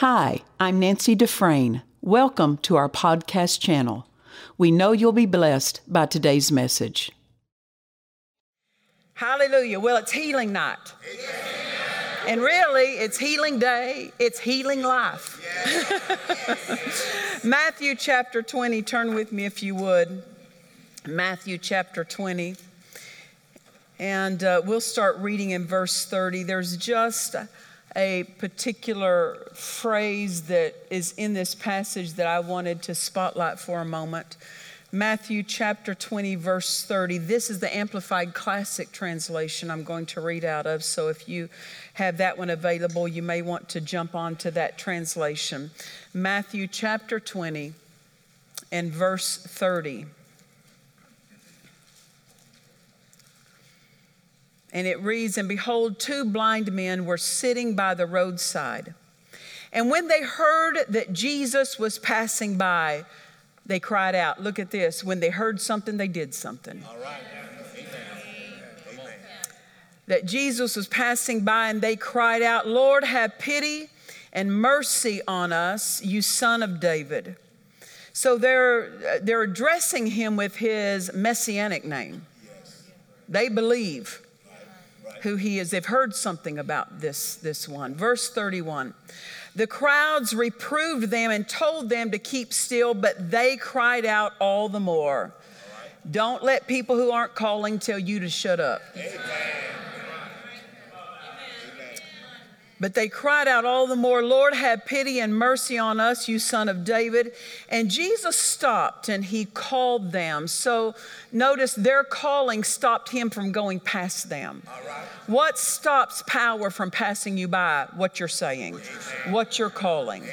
Hi, I'm Nancy Dufresne. Welcome to our podcast channel. We know you'll be blessed by today's message. Hallelujah. Well, it's healing night. And really, it's healing day, it's healing life. Matthew chapter 20, turn with me if you would. Matthew chapter 20. And uh, we'll start reading in verse 30. There's just a particular phrase that is in this passage that I wanted to spotlight for a moment. Matthew chapter 20, verse 30. This is the Amplified Classic translation I'm going to read out of. So if you have that one available, you may want to jump on to that translation. Matthew chapter 20 and verse 30. And it reads And behold, two blind men were sitting by the roadside. And when they heard that Jesus was passing by, they cried out. Look at this. When they heard something, they did something. All right. Amen. That Jesus was passing by and they cried out, Lord, have pity and mercy on us, you son of David. So they're, they're addressing him with his messianic name. Yes. They believe who he is. They've heard something about this, this one. Verse 31. The crowds reproved them and told them to keep still, but they cried out all the more. Don't let people who aren't calling tell you to shut up. Amen. But they cried out all the more, Lord, have pity and mercy on us, you son of David. And Jesus stopped and he called them. So notice their calling stopped him from going past them. What stops power from passing you by? What you're saying, Amen. what you're calling.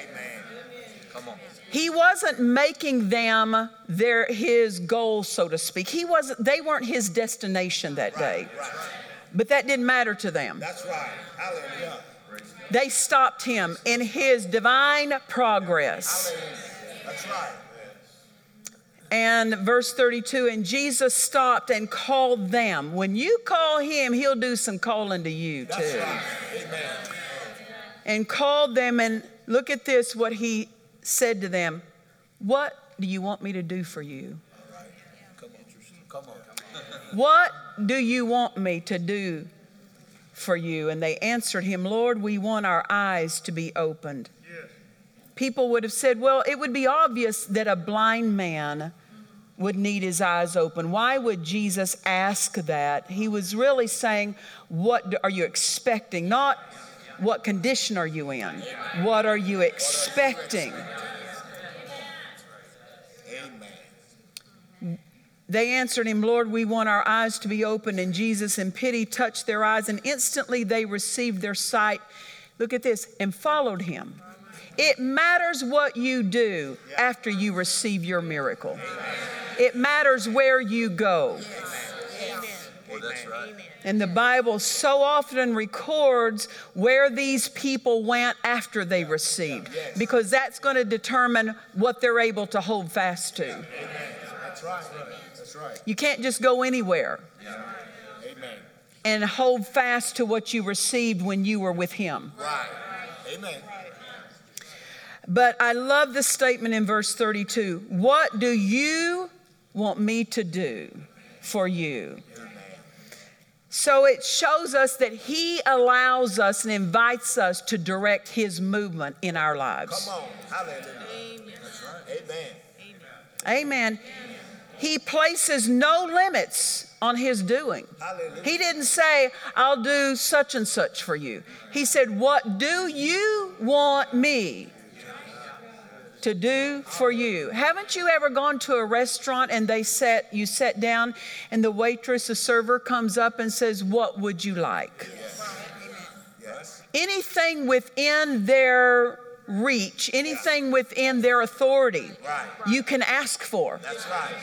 He wasn't making them their his goal, so to speak. He wasn't, they weren't his destination that day. Right, right. But that didn't matter to them. That's right. Hallelujah. They stopped him in his divine progress. And verse 32 and Jesus stopped and called them. When you call him, he'll do some calling to you too. And called them, and look at this what he said to them What do you want me to do for you? Come on. Come on. What do you want me to do for you. And they answered him, Lord, we want our eyes to be opened. Yes. People would have said, well, it would be obvious that a blind man would need his eyes open. Why would Jesus ask that? He was really saying, What are you expecting? Not what condition are you in? What are you expecting? They answered him, Lord, we want our eyes to be opened. And Jesus, in pity, touched their eyes, and instantly they received their sight. Look at this, and followed him. It matters what you do after you receive your miracle, it matters where you go. And the Bible so often records where these people went after they received, because that's going to determine what they're able to hold fast to. That's right. Right. You can't just go anywhere. Yeah. Amen. And hold fast to what you received when you were with Him. Right. Amen. But I love the statement in verse 32 What do you want me to do for you? So it shows us that He allows us and invites us to direct His movement in our lives. Come on. Hallelujah. Amen. That's right. Amen. Amen. Amen. He places no limits on his doing. Hallelujah. He didn't say, I'll do such and such for you. He said, What do you want me to do for you? Haven't you ever gone to a restaurant and they set you sit down and the waitress, the server comes up and says, What would you like? Yes. Anything within their reach, anything within their authority, right. you can ask for. That's right.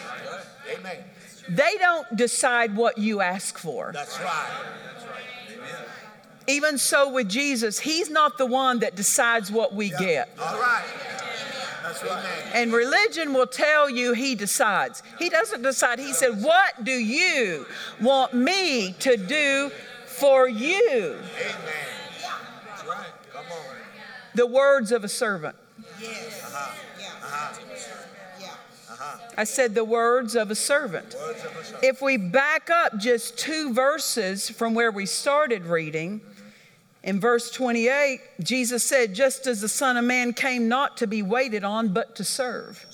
Amen. They don't decide what you ask for. That's right. Even so, with Jesus, He's not the one that decides what we yeah. get. All right. That's right. And religion will tell you He decides. He doesn't decide. He said, What do you want me to do for you? Amen. That's right. Come on. The words of a servant. Yes. Uh-huh. Yeah. Yeah. I said the words of a servant. Words of a servant. If we back up just two verses from where we started reading, in verse 28, Jesus said, Just as the Son of Man came not to be waited on, but to serve,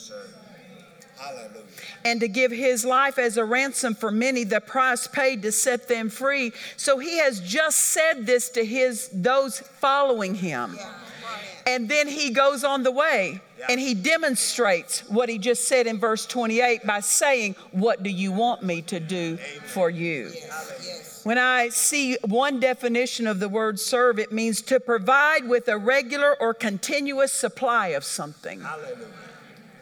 Hallelujah. and to give his life as a ransom for many, the price paid to set them free. So he has just said this to his those following him. And then he goes on the way and he demonstrates what he just said in verse 28 by saying, What do you want me to do for you? Yes. When I see one definition of the word serve, it means to provide with a regular or continuous supply of something. Hallelujah.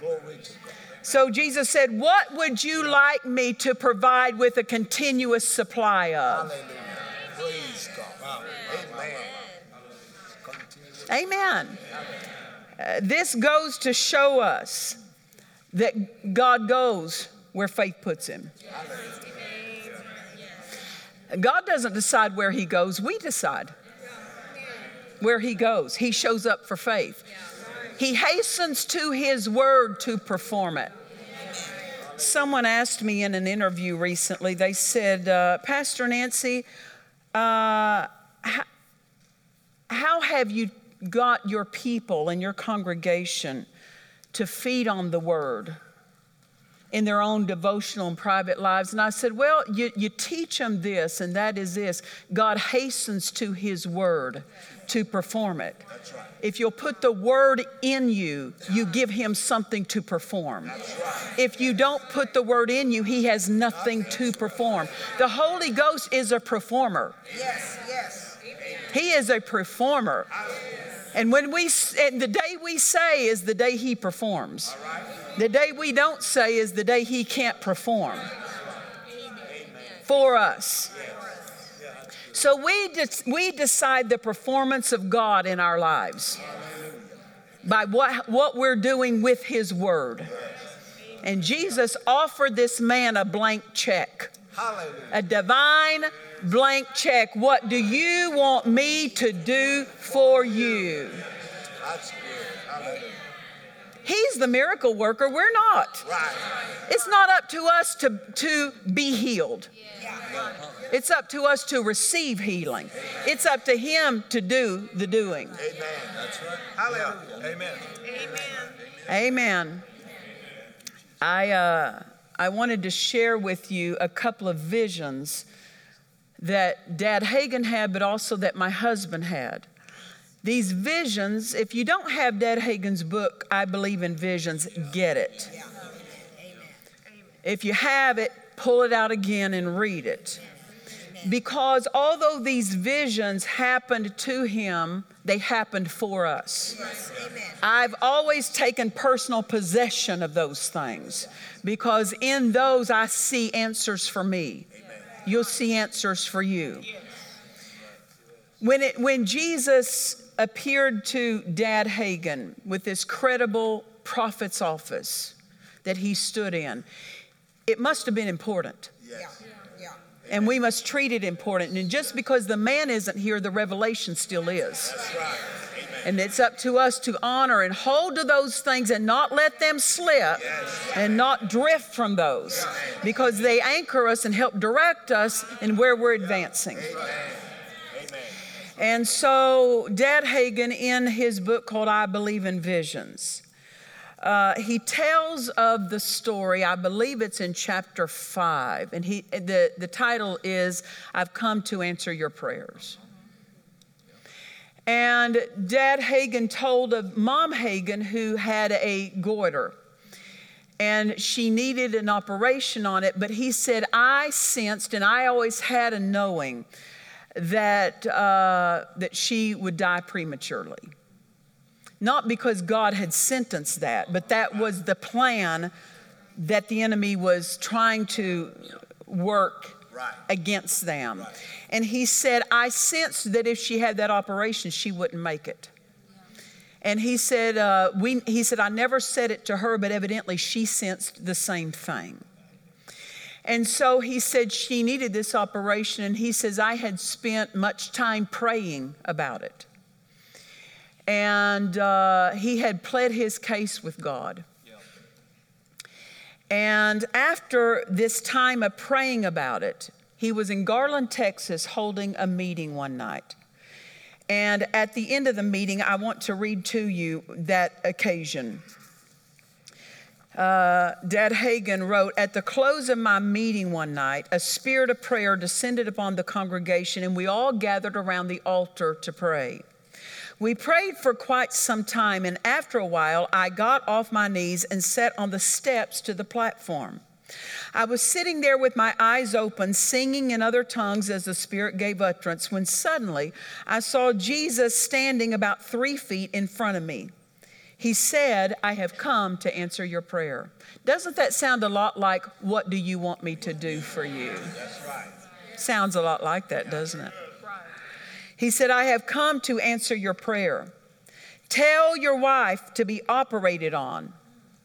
Glory to God. So Jesus said, What would you like me to provide with a continuous supply of? Hallelujah. Praise God. Amen. Continue. Amen. Uh, this goes to show us that God goes where faith puts him. God doesn't decide where he goes, we decide where he goes. He shows up for faith. He hastens to his word to perform it. Someone asked me in an interview recently, they said, uh, Pastor Nancy, uh, how, how have you got your people and your congregation to feed on the word in their own devotional and private lives? And I said, Well, you, you teach them this, and that is this God hastens to his word to perform it. If you'll put the word in you, you give him something to perform. If you don't put the word in you, he has nothing to perform. The Holy Ghost is a performer. Yes. Yes. He is a performer. And when we and the day we say is the day he performs. The day we don't say is the day he can't perform for us. So we de- we decide the performance of God in our lives by what what we're doing with his word. And Jesus offered this man a blank check Hallelujah. a divine blank check. What do you want me to do for you? That's good. Hallelujah. He's the miracle worker. We're not. Right. It's not up to us to, to be healed. It's up to us to receive healing. It's up to Him to do the doing. Amen. That's right. Hallelujah. Amen. Amen. I, uh, I wanted to share with you a couple of visions that Dad Hagin had, but also that my husband had. These visions, if you don't have Dad Hagin's book, I Believe in Visions, get it. If you have it, pull it out again and read it. Because although these visions happened to him, they happened for us. I've always taken personal possession of those things because in those I see answers for me. You'll see answers for you. When, it, when Jesus appeared to Dad Hagin with this credible prophet's office that he stood in, it must have been important. Yeah. Yeah. And we must treat it important. And just because the man isn't here, the revelation still is. That's right. And it's up to us to honor and hold to those things and not let them slip and not drift from those because they anchor us and help direct us in where we're advancing. And so, Dad Hagin, in his book called I Believe in Visions, uh, he tells of the story, I believe it's in chapter five, and he, the, the title is I've Come to Answer Your Prayers. And Dad Hagin told of Mom Hagin who had a goiter and she needed an operation on it, but he said, I sensed and I always had a knowing that, uh, that she would die prematurely. Not because God had sentenced that, but that was the plan that the enemy was trying to work Right. against them. And he said, I sensed that if she had that operation, she wouldn't make it. And he said, uh, we, he said, I never said it to her, but evidently she sensed the same thing. And so he said she needed this operation, and he says, I had spent much time praying about it. And uh, he had pled his case with God. And after this time of praying about it, he was in Garland, Texas, holding a meeting one night. And at the end of the meeting, I want to read to you that occasion. Uh, Dad Hagin wrote At the close of my meeting one night, a spirit of prayer descended upon the congregation, and we all gathered around the altar to pray. We prayed for quite some time, and after a while, I got off my knees and sat on the steps to the platform. I was sitting there with my eyes open, singing in other tongues as the Spirit gave utterance, when suddenly I saw Jesus standing about three feet in front of me. He said, I have come to answer your prayer. Doesn't that sound a lot like, What do you want me to do for you? That's right. Sounds a lot like that, doesn't it? He said, I have come to answer your prayer. Tell your wife to be operated on,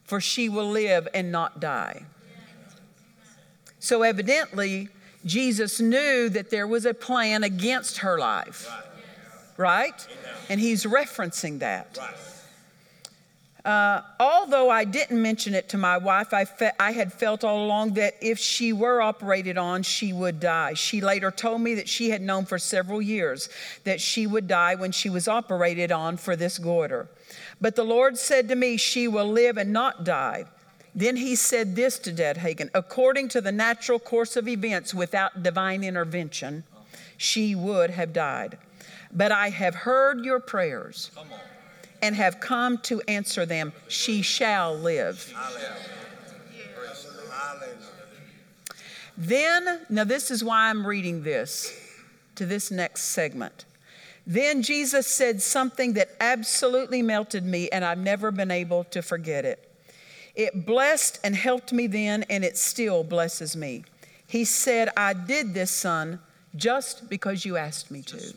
for she will live and not die. So, evidently, Jesus knew that there was a plan against her life, right? And he's referencing that. Uh, although I didn't mention it to my wife, I, fe- I had felt all along that if she were operated on, she would die. She later told me that she had known for several years that she would die when she was operated on for this goiter. But the Lord said to me, She will live and not die. Then he said this to Dad Hagin according to the natural course of events, without divine intervention, she would have died. But I have heard your prayers Come on. And have come to answer them. She shall live. Then, now this is why I'm reading this to this next segment. Then Jesus said something that absolutely melted me, and I've never been able to forget it. It blessed and helped me then, and it still blesses me. He said, I did this, son, just because you asked me to.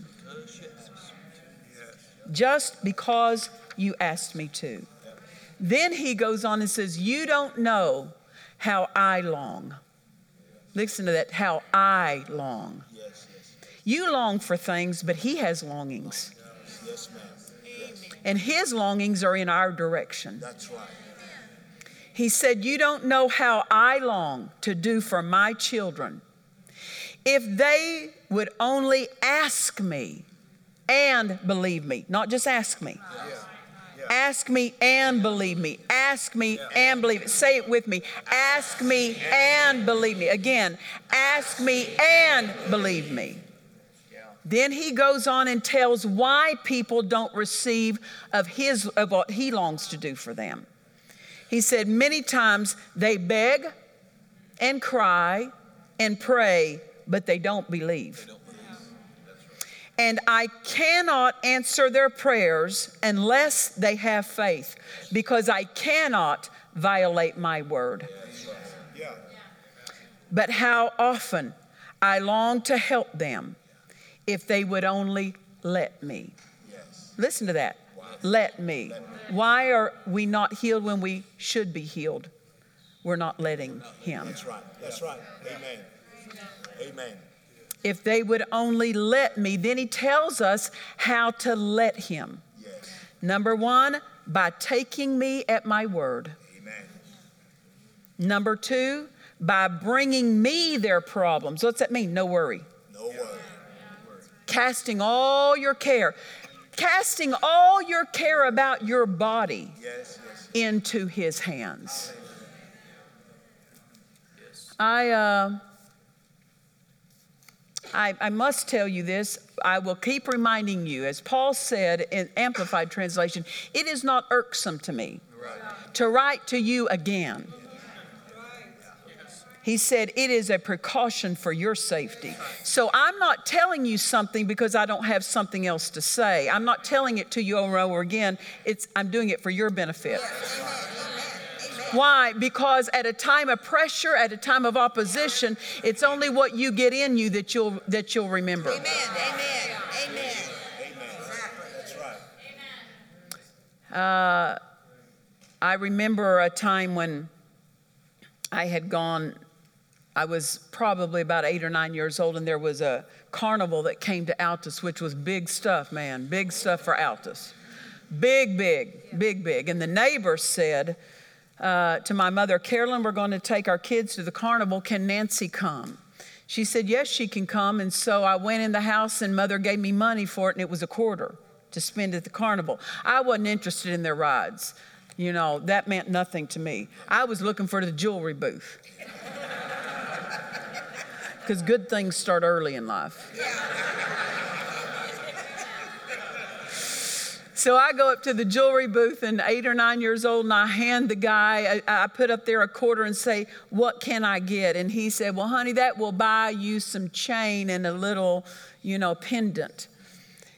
Just because you asked me to. Then he goes on and says, You don't know how I long. Listen to that, how I long. Yes, yes. You long for things, but he has longings. Yes, ma'am. And his longings are in our direction. That's right. He said, You don't know how I long to do for my children. If they would only ask me and believe me, not just ask me. Ask me and believe me. Ask me and believe it. Say it with me. Ask me and believe me. Again, ask me and believe me. Then he goes on and tells why people don't receive of his of what he longs to do for them. He said many times they beg and cry and pray, but they don't believe. And I cannot answer their prayers unless they have faith, because I cannot violate my word. But how often I long to help them if they would only let me. Listen to that. Let me. Why are we not healed when we should be healed? We're not letting Him. That's right. That's right. Amen. Amen. If they would only let me, then He tells us how to let Him. Yes. Number one, by taking me at my word. Amen. Number two, by bringing me their problems. What's that mean? No worry. No word. Casting all your care, casting all your care about your body Yes, yes. into his hands. I, uh, I, I must tell you this. I will keep reminding you, as Paul said in Amplified Translation, it is not irksome to me to write to you again. He said, It is a precaution for your safety. So I'm not telling you something because I don't have something else to say. I'm not telling it to you over and over again. It's, I'm doing it for your benefit. Why? Because at a time of pressure, at a time of opposition, it's only what you get in you that you'll, that you'll remember. Amen. Amen. Amen. Amen. Exactly. That's right. Amen. Uh, I remember a time when I had gone, I was probably about eight or nine years old, and there was a carnival that came to Altus, which was big stuff, man, big stuff for Altus. Big, big, big, big. And the neighbor said uh, to my mother, Carolyn, we're going to take our kids to the carnival. Can Nancy come? She said, Yes, she can come. And so I went in the house, and mother gave me money for it, and it was a quarter to spend at the carnival. I wasn't interested in their rides. You know, that meant nothing to me. I was looking for the jewelry booth. Because good things start early in life. So I go up to the jewelry booth and eight or nine years old, and I hand the guy, I, I, put up there a quarter and say, What can I get? And he said, Well, honey, that will buy you some chain and a little, you know, pendant.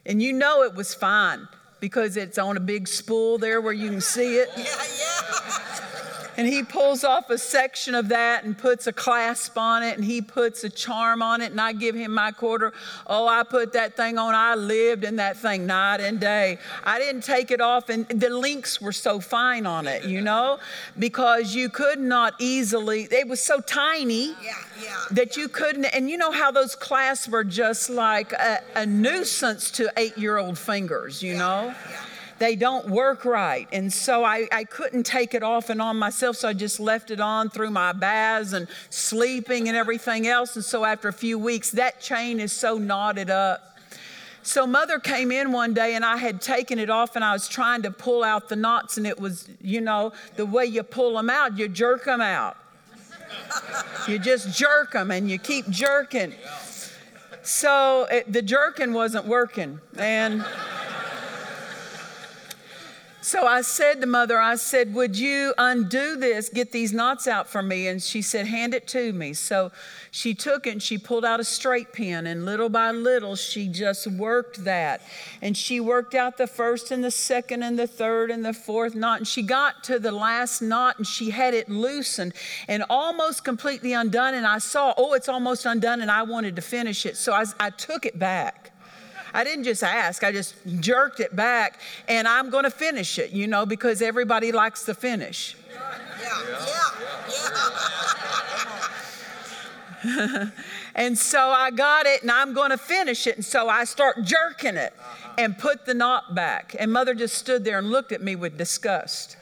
And you know it was fine because it's on a big spool there where you can see it. Yeah, yeah. And he pulls off a section of that and puts a clasp on it and he puts a charm on it and I give him my quarter. Oh, I put that thing on. I lived in that thing night and day. I didn't take it off and the links were so fine on it, you know, because you could not easily, it was so tiny Yeah, yeah. that you couldn't, and you know how those clasps were just like a, a nuisance to eight year old fingers, you know? They don't work right. And so I, I couldn't take it off and on myself, so I just left it on through my baths and sleeping and everything else. And so after a few weeks, that chain is so knotted up. So mother came in one day and I had taken it off and I was trying to pull out the knots and it was, you know, the way you pull them out, you jerk them out. you just jerk them and you keep jerking. So it, the jerking wasn't working. And so I said to mother, I said, Would you undo this, get these knots out for me? And she said, Hand it to me. So she took it and she pulled out a straight pin, and little by little, she just worked that. And she worked out the first and the second and the third and the fourth knot. And she got to the last knot and she had it loosened and almost completely undone. And I saw, oh, it's almost undone, and I wanted to finish it. So I, I took it back. I didn't just ask, I just jerked it back, and I'm going to finish it, you know, because everybody likes to finish. Yeah, yeah, yeah. And so I got it, and I'm going to finish it. And so I start jerking it uh-huh. and put the knot back. And mother just stood there and looked at me with disgust.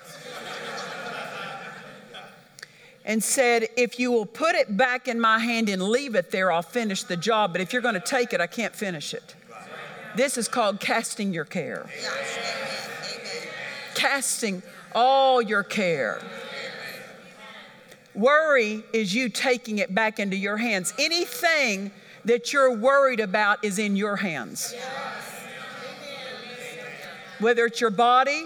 and said, If you will put it back in my hand and leave it there, I'll finish the job. But if you're going to take it, I can't finish it. This is called casting your care. Casting all your care. Worry is you taking it back into your hands. Anything that you're worried about is in your hands. Whether it's your body,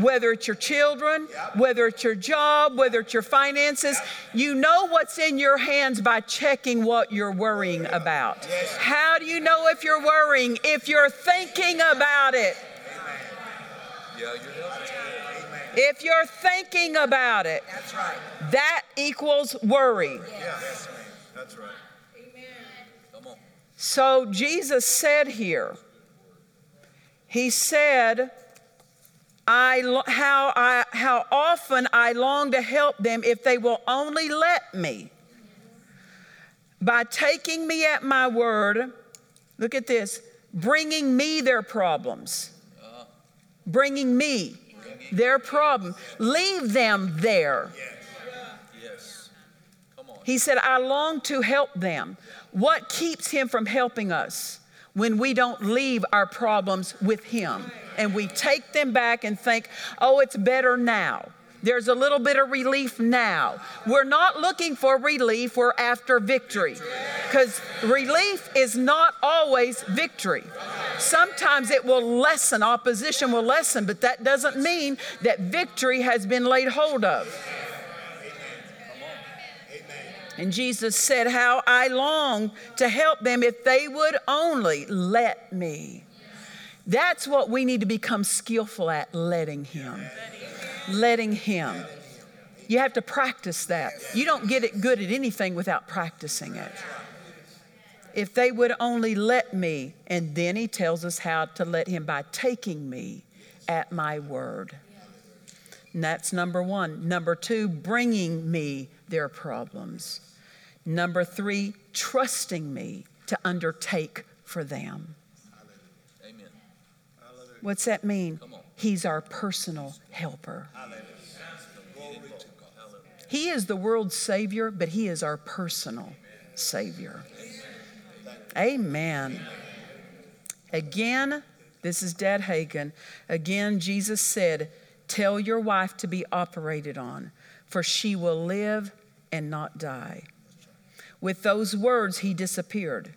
whether it's your children, whether it's your job, whether it's your finances, you know what's in your hands by checking what you're worrying about. How do you know if you're worrying? If you're thinking about it. If you're thinking about it, That's right. that equals worry. Yes, ma'am. That's right. So Jesus said here, He said, I, lo- how, I, how often I long to help them if they will only let me. By taking me at my word, look at this, bringing me their problems. Bringing me their problem. Leave them there. Yes. He said, I long to help them. What keeps him from helping us? When we don't leave our problems with him and we take them back and think, oh, it's better now. There's a little bit of relief now. We're not looking for relief, we're after victory. Because relief is not always victory. Sometimes it will lessen, opposition will lessen, but that doesn't mean that victory has been laid hold of. And Jesus said, How I long to help them if they would only let me. That's what we need to become skillful at letting Him. Letting Him. You have to practice that. You don't get it good at anything without practicing it. If they would only let me, and then He tells us how to let Him by taking me at my word. And that's number one. Number two, bringing me their problems. Number three, trusting me to undertake for them. Amen. What's that mean? He's our personal helper. He is the world's Savior, but He is our personal Savior. Amen. Again, this is Dad Hagin. Again, Jesus said, Tell your wife to be operated on, for she will live and not die. With those words, he disappeared.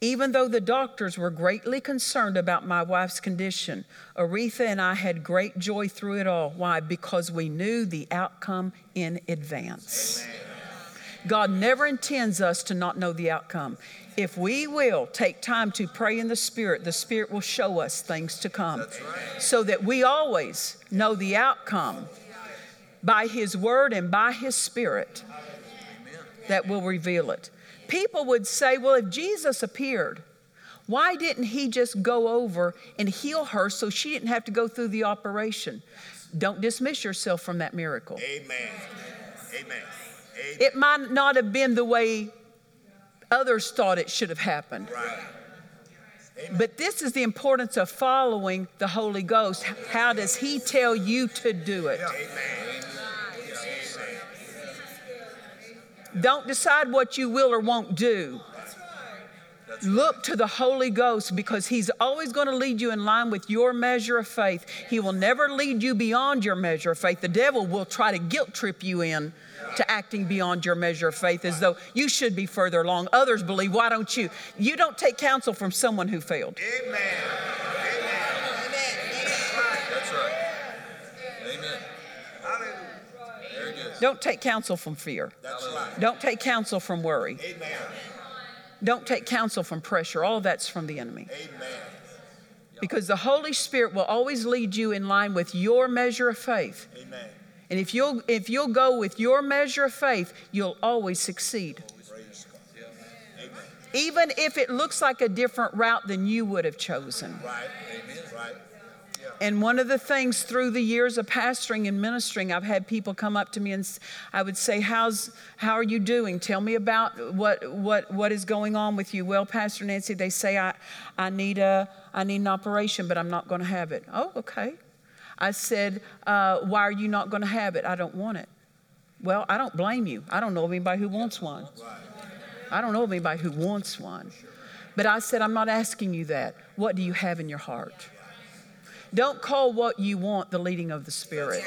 Even though the doctors were greatly concerned about my wife's condition, Oretha and I had great joy through it all. Why? Because we knew the outcome in advance. God never intends us to not know the outcome. If we will take time to pray in the Spirit, the Spirit will show us things to come so that we always know the outcome by His Word and by His Spirit that will reveal it. People would say, well, if Jesus appeared, why didn't He just go over and heal her so she didn't have to go through the operation? Don't dismiss yourself from that miracle. Amen. Amen. It might not have been the way others thought it should have happened. Right. But this is the importance of following the Holy Ghost. How does He tell you to do it? Amen. Don't decide what you will or won't do. Look to the Holy Ghost because He's always going to lead you in line with your measure of faith. He will never lead you beyond your measure of faith. The devil will try to guilt trip you in to acting beyond your measure of faith as though you should be further along. Others believe, why don't you? You don't take counsel from someone who failed. Amen. That's right. Amen. Very good. Don't take counsel from fear. That's right. Don't take counsel from worry. Amen. Don't take counsel from pressure. All that's from the enemy. Amen. Because the Holy Spirit will always lead you in line with your measure of faith. Amen. And if you'll, if you'll go with your measure of faith, you'll always succeed. Praise God. Amen. Even if it looks like a different route than you would have chosen. Right. Amen. Right. And one of the things through the years of pastoring and ministering, I've had people come up to me and I would say, "How's how are you doing? Tell me about what what what is going on with you." Well, Pastor Nancy, they say I I need a I need an operation, but I'm not going to have it. Oh, okay. I said, uh, "Why are you not going to have it?" I don't want it. Well, I don't blame you. I don't know of anybody who wants one. I don't know of anybody who wants one. But I said, I'm not asking you that. What do you have in your heart? Don't call what you want the leading of the Spirit.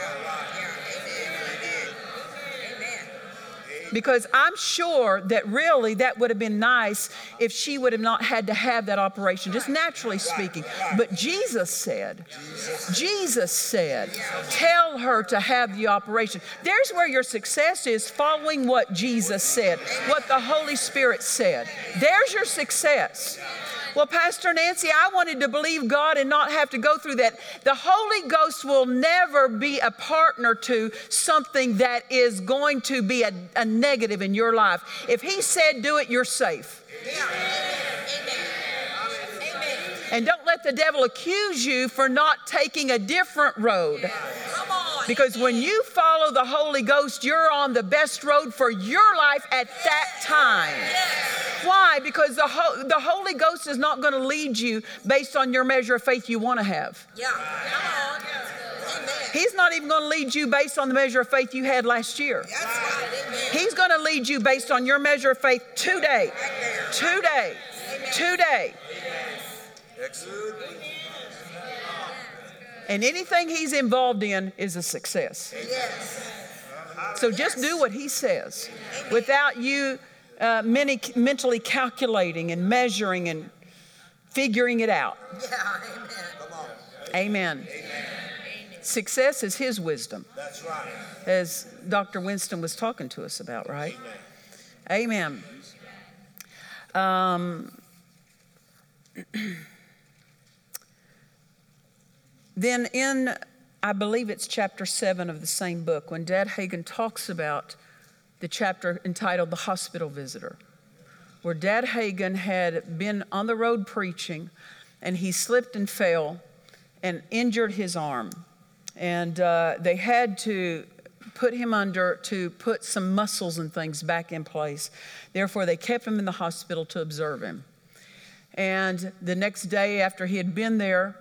Because I'm sure that really that would have been nice if she would have not had to have that operation, just naturally speaking. But Jesus said, Jesus said, tell her to have the operation. There's where your success is following what Jesus said, what the Holy Spirit said. There's your success. Well, Pastor Nancy, I wanted to believe God and not have to go through that. The Holy Ghost will never be a partner to something that is going to be a, a negative in your life. If He said do it, you're safe. Amen. Amen. And don't let the devil accuse you for not taking a different road. Because when you follow the Holy Ghost, you're on the best road for your life at that time. Why? Because the, Ho- the Holy Ghost is not going to lead you based on your measure of faith you want to have. Yeah. Come on. Amen. He's not even going to lead you based on the measure of faith you had last year. That's right. Amen. He's going to lead you based on your measure of faith today. Today. Today. Excellent. And anything he's involved in is a success. Yes. So just do what he says without you uh, many, mentally calculating and measuring and figuring it out. Yeah. Amen. Amen. Success is his wisdom, That's right. as Dr. Winston was talking to us about, right? Amen. Um, then, in I believe it's chapter seven of the same book, when Dad Hagin talks about the chapter entitled The Hospital Visitor, where Dad Hagin had been on the road preaching and he slipped and fell and injured his arm. And uh, they had to put him under to put some muscles and things back in place. Therefore, they kept him in the hospital to observe him. And the next day, after he had been there,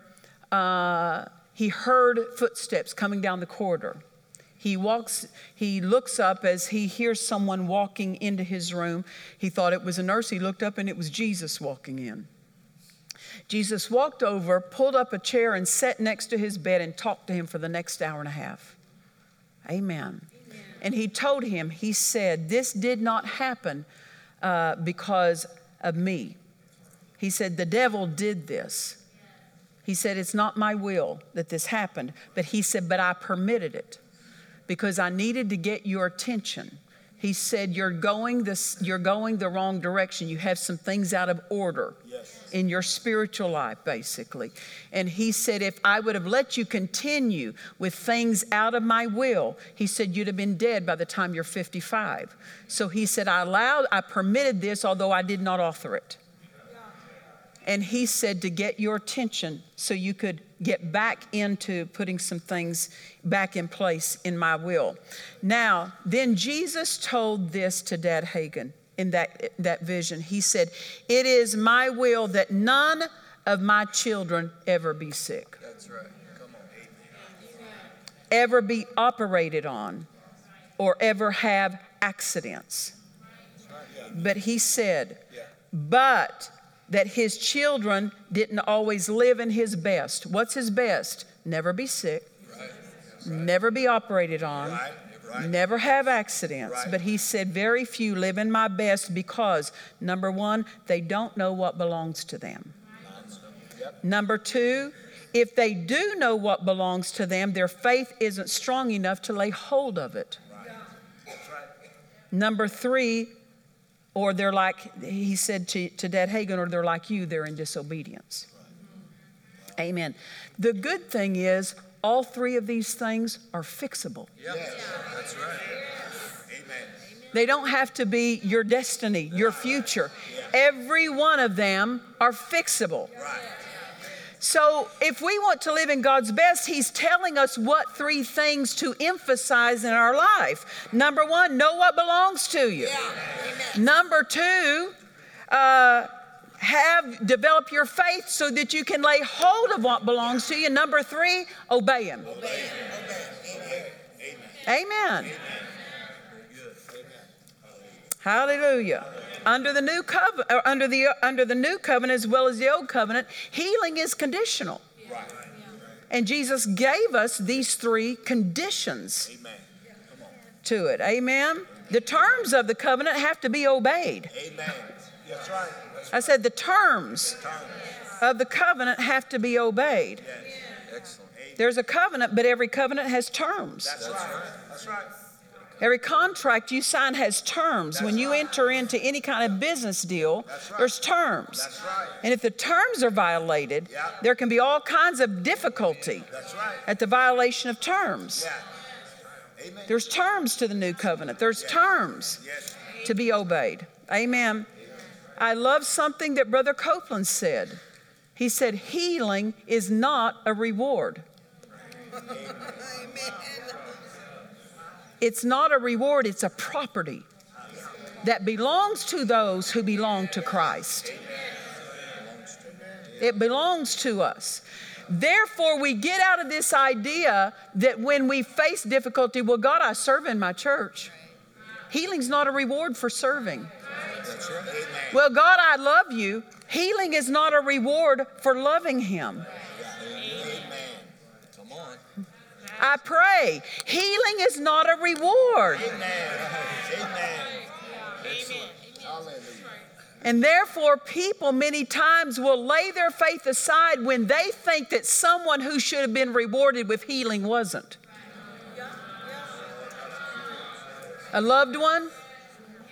uh, he heard footsteps coming down the corridor. He walks, he looks up as he hears someone walking into his room. He thought it was a nurse. He looked up and it was Jesus walking in. Jesus walked over, pulled up a chair, and sat next to his bed and talked to him for the next hour and a half. Amen. Amen. And he told him, he said, This did not happen uh, because of me. He said, The devil did this. He said, It's not my will that this happened. But he said, But I permitted it because I needed to get your attention. He said, You're going, this, you're going the wrong direction. You have some things out of order yes. in your spiritual life, basically. And he said, If I would have let you continue with things out of my will, he said, You'd have been dead by the time you're 55. So he said, I allowed, I permitted this, although I did not author it. And he said to get your attention so you could get back into putting some things back in place in my will. Now, then Jesus told this to Dad Hagin in that, that vision. He said, It is my will that none of my children ever be sick. That's right. Come on. Ever be operated on or ever have accidents. But he said, But that his children didn't always live in his best. What's his best? Never be sick, right. never be operated on, right. Right. never have accidents. But he said, Very few live in my best because, number one, they don't know what belongs to them. Yep. Number two, if they do know what belongs to them, their faith isn't strong enough to lay hold of it. Number three, or they're like, he said to, to Dad Hagin, or they're like you, they're in disobedience. Amen. The good thing is, all three of these things are fixable. Yeah, that's right. Amen. They don't have to be your destiny, your future. Every one of them are fixable. Right. So, if we want to live in God's best, He's telling us what three things to emphasize in our life. Number one, know what belongs to you. Yeah. Number two, uh, have develop your faith so that you can lay hold of what belongs to you. Number three, obey Him. Obey him. Obey. Amen. Amen. Amen. Hallelujah under the new covenant, uh, under the under the new covenant as well as the old covenant, healing is conditional. Right. And Jesus gave us these three conditions Amen. to it. Amen. The terms of the covenant have to be obeyed. Amen. That's right. That's right. I said the terms, terms, of the covenant have to be obeyed. Yes. Excellent. There's a covenant, but every covenant has terms. That's right. That's right. Every contract you sign has terms. That's when you right. enter into any kind of business deal, right. there's terms. Right. And if the terms are violated, yep. there can be all kinds of difficulty at the violation of terms. Yeah. There's terms to the new covenant, there's yes. terms yes. to be obeyed. Amen. I love something that Brother Copeland said. He said, Healing is not a reward. Amen. It's not a reward, it's a property that belongs to those who belong to Christ. It belongs to us. Therefore, we get out of this idea that when we face difficulty, well, God, I serve in my church. Healing's not a reward for serving. Well, God, I love you. Healing is not a reward for loving Him. I pray. Healing is not a reward. Amen. Amen. And therefore, people many times will lay their faith aside when they think that someone who should have been rewarded with healing wasn't. A loved one,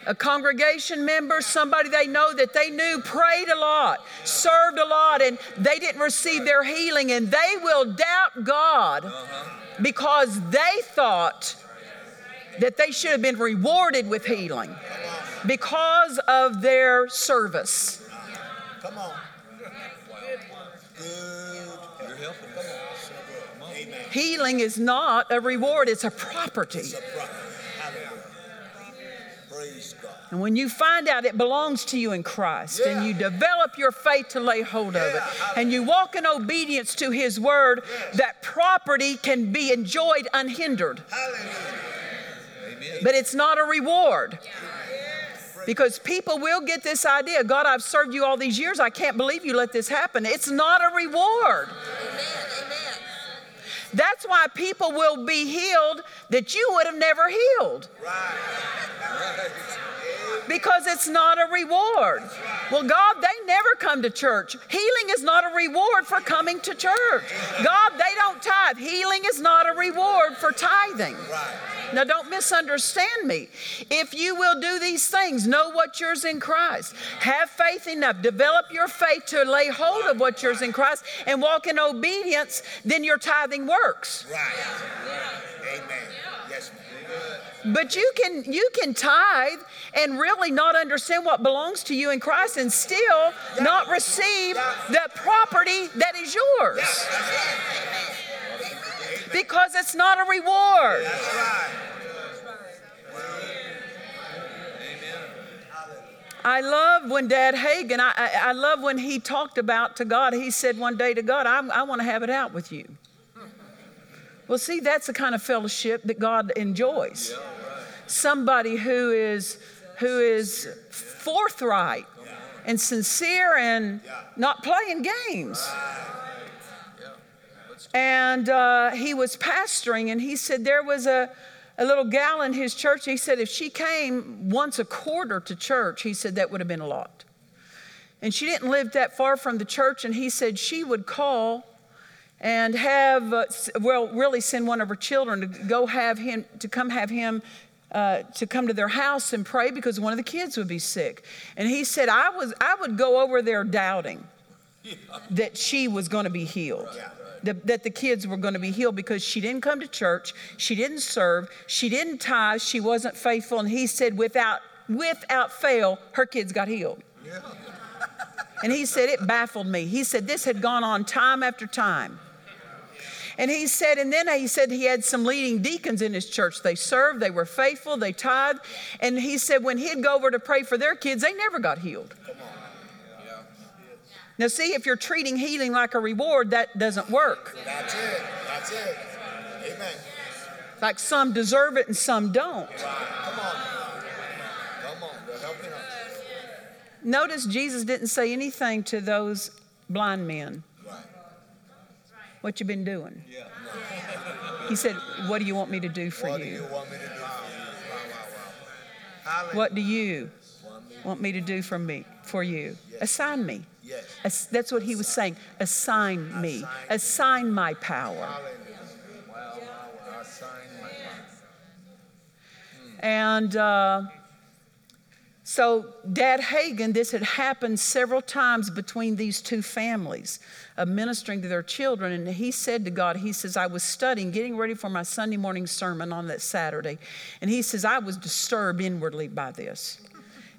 a congregation member, somebody they know that they knew prayed a lot, served a lot, and they didn't receive their healing, and they will doubt God because they thought that they should have been rewarded with healing because of their service. Come on. Healing is not a reward, it's a property. It's a property. And when you find out it belongs to you in Christ and you develop your faith to lay hold of it and you walk in obedience to His word, that property can be enjoyed unhindered. But it's not a reward. Because people will get this idea God, I've served you all these years. I can't believe you let this happen. It's not a reward. Amen. That's why people will be healed that you would have never healed. Because it's not a reward. Well, God, they never come to church. Healing is not a reward for coming to church. God, they don't tithe. Healing is not a reward for tithing. Now, don't misunderstand me. If you will do these things, know what yours in Christ, have faith enough, develop your faith to lay hold of what yours in Christ, and walk in obedience, then your tithing works. Right. Amen. Yes, ma'am. But you can you can tithe and really not understand what belongs to you in Christ and still not receive the property that is yours. Because it's not a reward. I love when Dad Hagin, I, I, I love when he talked about to God, he said one day to God, I, I want to have it out with you. Well, see, that's the kind of fellowship that God enjoys. Somebody who is who is forthright and sincere and not playing games. And uh, he was pastoring, and he said there was a, a little gal in his church. He said if she came once a quarter to church, he said that would have been a lot. And she didn't live that far from the church, and he said she would call and have, uh, well, really send one of her children to go have him, to come have him. Uh, to come to their house and pray because one of the kids would be sick, and he said, "I was, I would go over there doubting that she was going to be healed, that, that the kids were going to be healed because she didn't come to church, she didn't serve, she didn't tithe, she wasn't faithful. And he said, without, without fail, her kids got healed. And he said, it baffled me. He said, this had gone on time after time. And he said, and then he said he had some leading deacons in his church. They served, they were faithful, they tithed. And he said when he'd go over to pray for their kids, they never got healed. Now, see, if you're treating healing like a reward, that doesn't work. That's it. That's it. Amen. Like some deserve it and some don't. Come on. Come on. They're helping. Notice Jesus didn't say anything to those blind men. What you been doing? He said, What do you want me to do for What do you? you want me to do? Wow, wow, wow. What do you want me to do for me for you? Assign me. Yes. That's what he was saying. Assign me. Assign my power. My And uh, so, Dad Hagin, this had happened several times between these two families of ministering to their children. And he said to God, He says, I was studying, getting ready for my Sunday morning sermon on that Saturday. And he says, I was disturbed inwardly by this.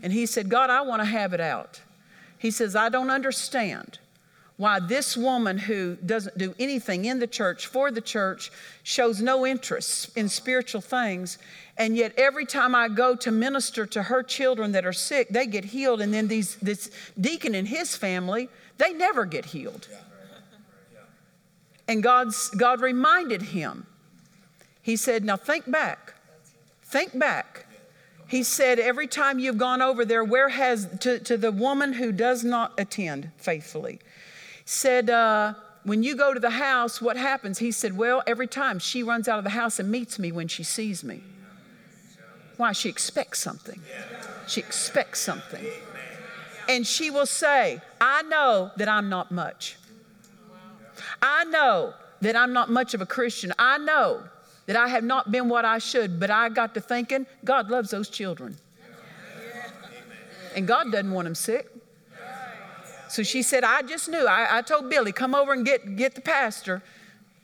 And he said, God, I want to have it out. He says, I don't understand why this woman who doesn't do anything in the church for the church shows no interest in spiritual things. And yet every time i go to minister to her children that are sick they get healed. And then these this deacon and his family they never get healed. And god's god reminded him. He said now think back. Think back. He said every time you've gone over there where has to, to the woman who does not attend faithfully said, uh, When you go to the house, what happens? He said, Well, every time she runs out of the house and meets me when she sees me. Why? She expects something. She expects something. And she will say, I know that I'm not much. I know that I'm not much of a Christian. I know that I have not been what I should, but I got to thinking, God loves those children. And God doesn't want them sick. So she said, I just knew. I, I told Billy, come over and get, get the pastor.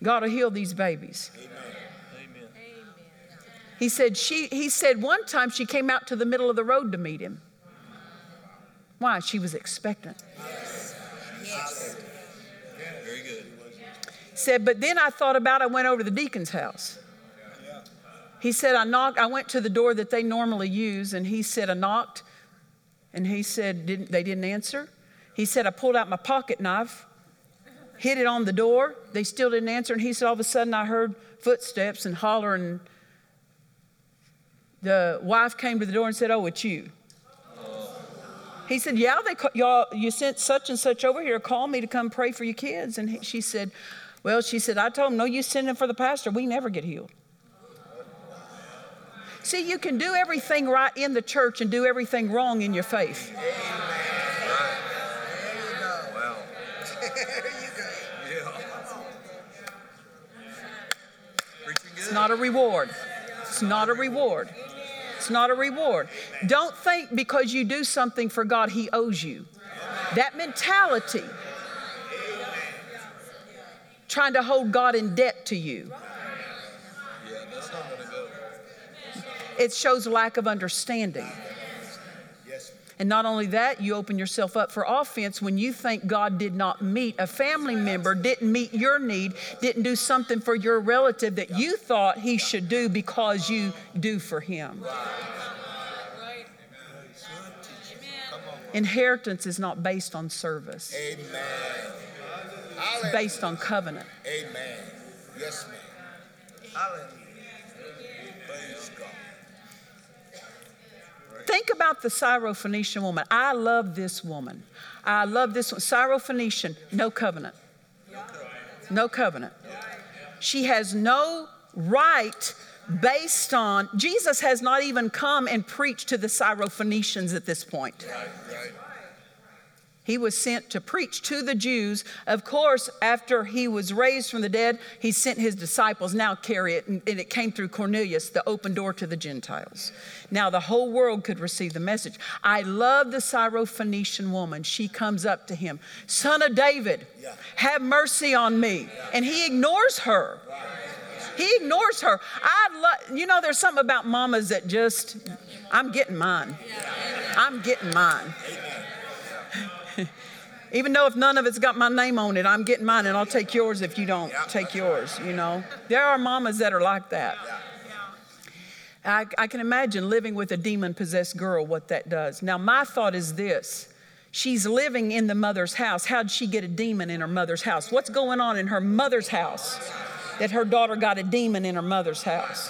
God will heal these babies. He said, she, he said one time she came out to the middle of the road to meet him. Why? She was expectant. Yes. Yes. Very good. Said, but then I thought about I went over to the deacon's house. He said, I knocked, I went to the door that they normally use, and he said, I knocked, and he said, didn't, they didn't answer. He said, I pulled out my pocket knife, hit it on the door. They still didn't answer, and he said, all of a sudden I heard footsteps and hollering. The wife came to the door and said, Oh, it's you. He said, Yeah, they y'all, you sent such and such over here, to call me to come pray for your kids. And he, she said, Well, she said, I told him, No, you send them for the pastor. We never get healed. See, you can do everything right in the church and do everything wrong in your faith. Wow. Preaching good. It's not a reward. It's not a reward. It's not a reward. Don't think because you do something for God, He owes you. That mentality, trying to hold God in debt to you, it shows lack of understanding. And not only that, you open yourself up for offense when you think God did not meet a family member, didn't meet your need, didn't do something for your relative that you thought he should do because you do for him. Inheritance is not based on service, Amen. it's based on covenant. Amen. Yes, ma'am. Hallelujah. Think about the Syrophoenician woman. I love this woman. I love this one. Syrophoenician, no covenant. No covenant. She has no right based on, Jesus has not even come and preached to the Syrophoenicians at this point. Right, right. He was sent to preach to the Jews. Of course, after he was raised from the dead, he sent his disciples now carry it, and it came through Cornelius, the open door to the Gentiles. Now the whole world could receive the message. I love the Syrophoenician woman. She comes up to him, Son of David, have mercy on me. And he ignores her. He ignores her. I love, you know, there's something about mamas that just, I'm getting mine. I'm getting mine. Even though if none of it's got my name on it, I'm getting mine and I'll take yours if you don't take yours, you know. There are mamas that are like that. I, I can imagine living with a demon possessed girl, what that does. Now, my thought is this she's living in the mother's house. How'd she get a demon in her mother's house? What's going on in her mother's house that her daughter got a demon in her mother's house?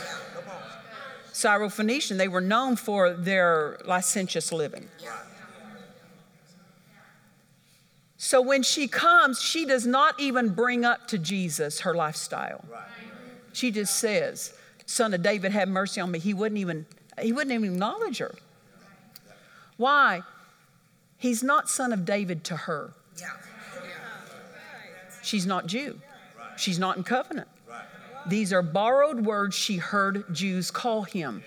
Syrophoenician, they were known for their licentious living. So when she comes, she does not even bring up to Jesus her lifestyle. She just says, Son of David, have mercy on me. He wouldn't even, he wouldn't even acknowledge her. Why? He's not son of David to her. Yeah. She's not Jew. She's not in covenant. These are borrowed words she heard Jews call him.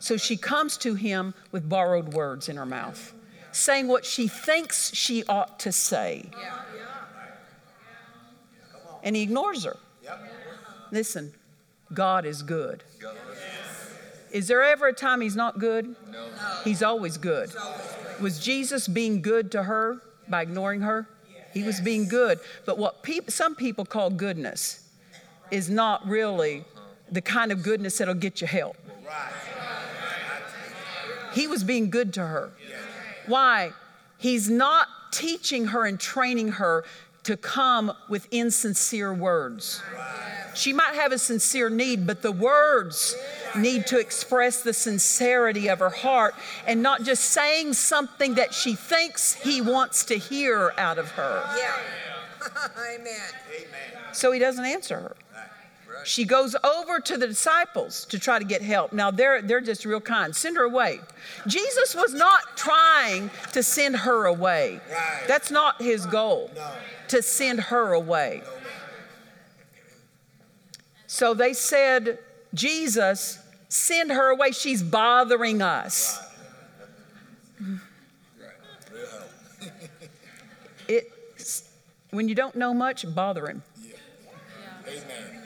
So she comes to him with borrowed words in her mouth, saying what she thinks she ought to say. And he ignores her. Listen, God is good. Is there ever a time he's not good? No. He's always good. Was Jesus being good to her by ignoring her? He was being good. But what peop- some people call goodness is not really the kind of goodness that'll get you help. He was being good to her. Why? He's not teaching her and training her to come with insincere words. She might have a sincere need, but the words need to express the sincerity of her heart and not just saying something that she thinks he wants to hear out of her. Yeah. Amen. So he doesn't answer her. She goes over to the disciples to try to get help. Now they're they're just real kind. Send her away. Jesus was not trying to send her away. Right. That's not his goal. No. To send her away. No. So they said, Jesus, send her away. She's bothering us. Right. It, when you don't know much, bother him. Amen.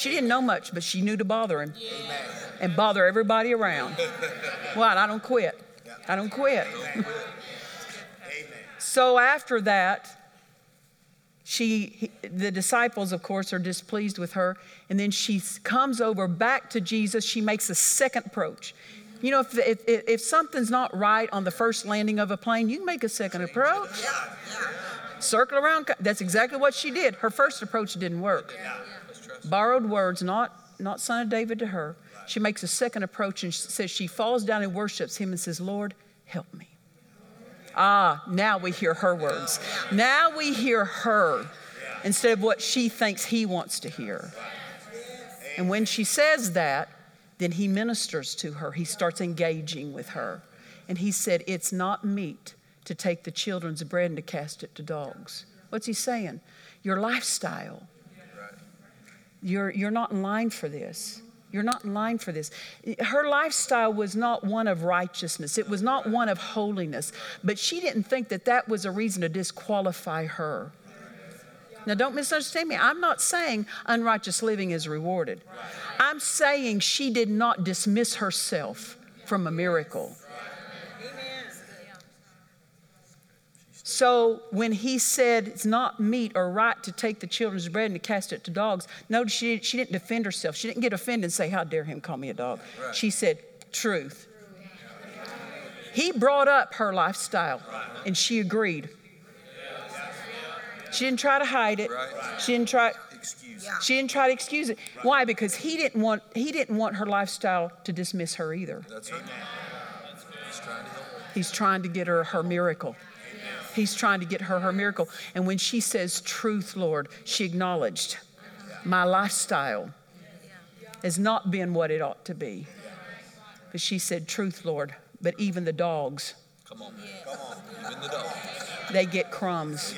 She didn't know much, but she knew to bother him and bother everybody around. What? I don't quit. I don't quit. so after that, she he- the disciples, of course, are displeased with her. And then she comes over back to Jesus. She makes a second approach. You know, if, if, if something's not right on the first landing of a plane, you can make a second approach. Circle around. That's exactly what she did. Her first approach didn't work. Borrowed words, not, not son of David to her. She makes a second approach and says she falls down and worships him and says, Lord, help me. Ah, now we hear her words. Now we hear her instead of what she thinks he wants to hear. And when she says that, then he ministers to her. He starts engaging with her. And he said, It's not meet to take the children's bread and to cast it to dogs. What's he saying? Your lifestyle. You're, you're not in line for this. You're not in line for this. Her lifestyle was not one of righteousness, it was not one of holiness, but she didn't think that that was a reason to disqualify her. Now, don't misunderstand me. I'm not saying unrighteous living is rewarded. I'm saying she did not dismiss herself from a miracle. So when he said it's not meet or right to take the children's bread and to cast it to dogs, no, she, she didn't defend herself. She didn't get offended and say, How dare him call me a dog? Right. She said, Truth. He brought up her lifestyle and she agreed. She didn't try to hide it. She didn't try. She didn't try to excuse it. Why? Because he didn't want he didn't want her lifestyle to dismiss her either. That's right. He's trying to help her. He's trying to get her her miracle. He's trying to get her her miracle. And when she says, Truth, Lord, she acknowledged my lifestyle has not been what it ought to be. But she said, Truth, Lord, but even the dogs. Come on, come on. Even the dogs. They get crumbs.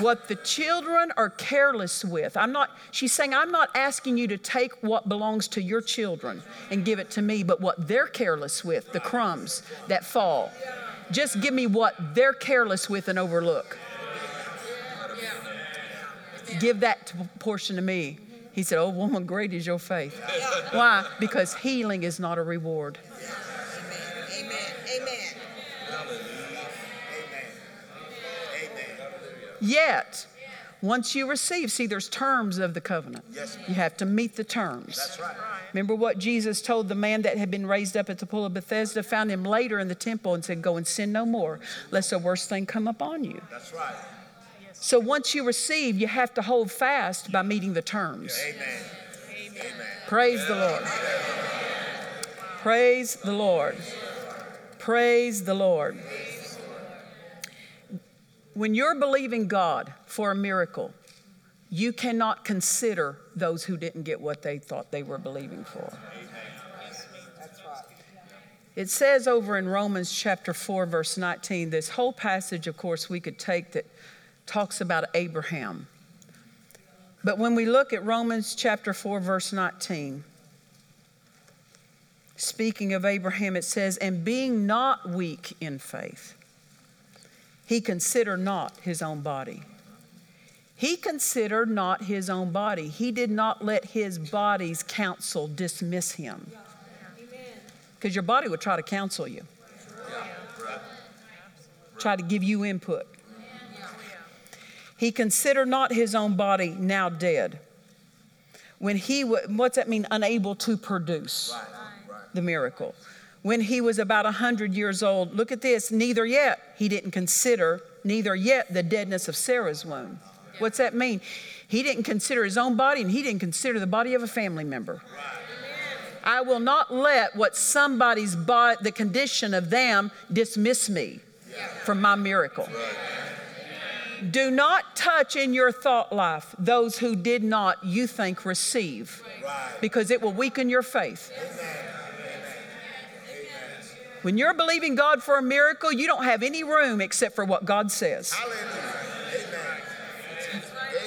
What the children are careless with, I'm not, she's saying, I'm not asking you to take what belongs to your children and give it to me, but what they're careless with, the crumbs that fall. Just give me what they're careless with and overlook. Give that portion to me. He said, Oh, woman, great is your faith. Why? Because healing is not a reward. Amen. Amen. Yet, once you receive, see, there's terms of the covenant. Yes. You have to meet the terms. That's right. Remember what Jesus told the man that had been raised up at the pool of Bethesda, found him later in the temple and said, Go and sin no more, lest a worse thing come upon you. That's right. So once you receive, you have to hold fast by meeting the terms. Amen. Amen. Praise the Lord. Praise the Lord. Praise the Lord. When you're believing God for a miracle, you cannot consider those who didn't get what they thought they were believing for. It says over in Romans chapter 4, verse 19, this whole passage, of course, we could take that talks about Abraham. But when we look at Romans chapter 4, verse 19, speaking of Abraham, it says, And being not weak in faith, he considered not his own body. He considered not his own body. He did not let his body's counsel dismiss him. Because your body would try to counsel you, try to give you input. He considered not his own body now dead. When he, what's that mean? Unable to produce the miracle. When he was about 100 years old, look at this, neither yet, he didn't consider, neither yet the deadness of Sarah's womb. What's that mean? He didn't consider his own body and he didn't consider the body of a family member. I will not let what somebody's body, the condition of them, dismiss me from my miracle. Do not touch in your thought life those who did not, you think, receive, because it will weaken your faith. When you're believing God for a miracle, you don't have any room except for what God says.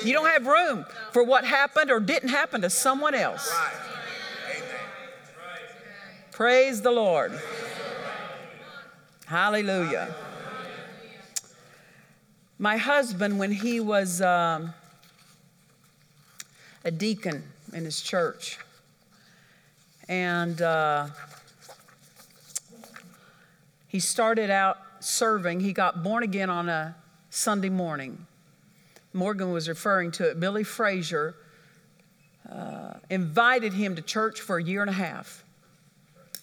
You don't have room for what happened or didn't happen to someone else. Praise the Lord. Hallelujah. My husband, when he was um, a deacon in his church, and uh, he started out serving, he got born again on a Sunday morning. Morgan was referring to it, Billy Frazier uh, invited him to church for a year and a half.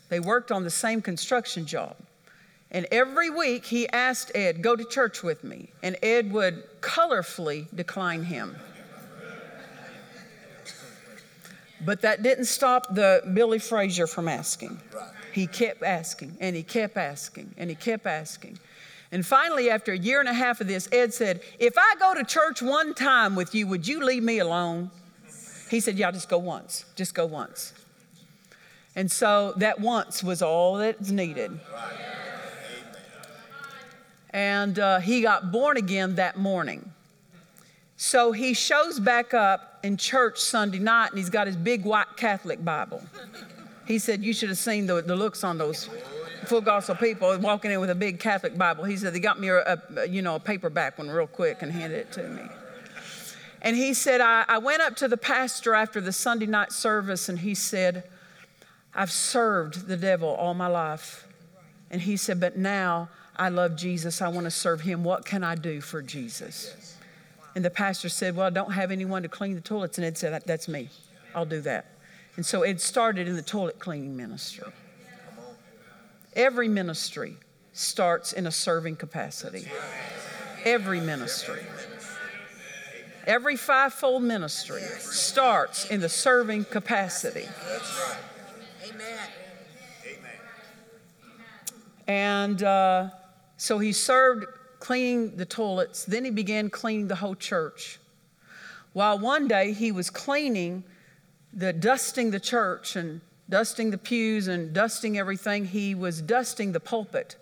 They worked on the same construction job. And every week he asked Ed, Go to church with me. And Ed would colorfully decline him. But that didn't stop the Billy Frazier from asking. He kept asking and he kept asking and he kept asking. And finally, after a year and a half of this, Ed said, If I go to church one time with you, would you leave me alone? He said, Yeah, just go once. Just go once. And so that once was all that's needed. And uh, he got born again that morning. So he shows back up in church Sunday night and he's got his big white Catholic Bible. He said, You should have seen the, the looks on those full gospel people walking in with a big Catholic Bible. He said, They got me a, a you know, a paperback one real quick and handed it to me. And he said, I, I went up to the pastor after the Sunday night service and he said, I've served the devil all my life. And he said, But now I love Jesus. I want to serve him. What can I do for Jesus? And the pastor said, Well, I don't have anyone to clean the toilets. And Ed said, That's me. I'll do that. And so Ed started in the toilet cleaning ministry. Every ministry starts in a serving capacity. Every ministry. Every fivefold ministry starts in the serving capacity. Amen. Amen. And uh, so he served cleaning the toilets. Then he began cleaning the whole church. While one day he was cleaning the dusting the church and dusting the pews and dusting everything, he was dusting the pulpit.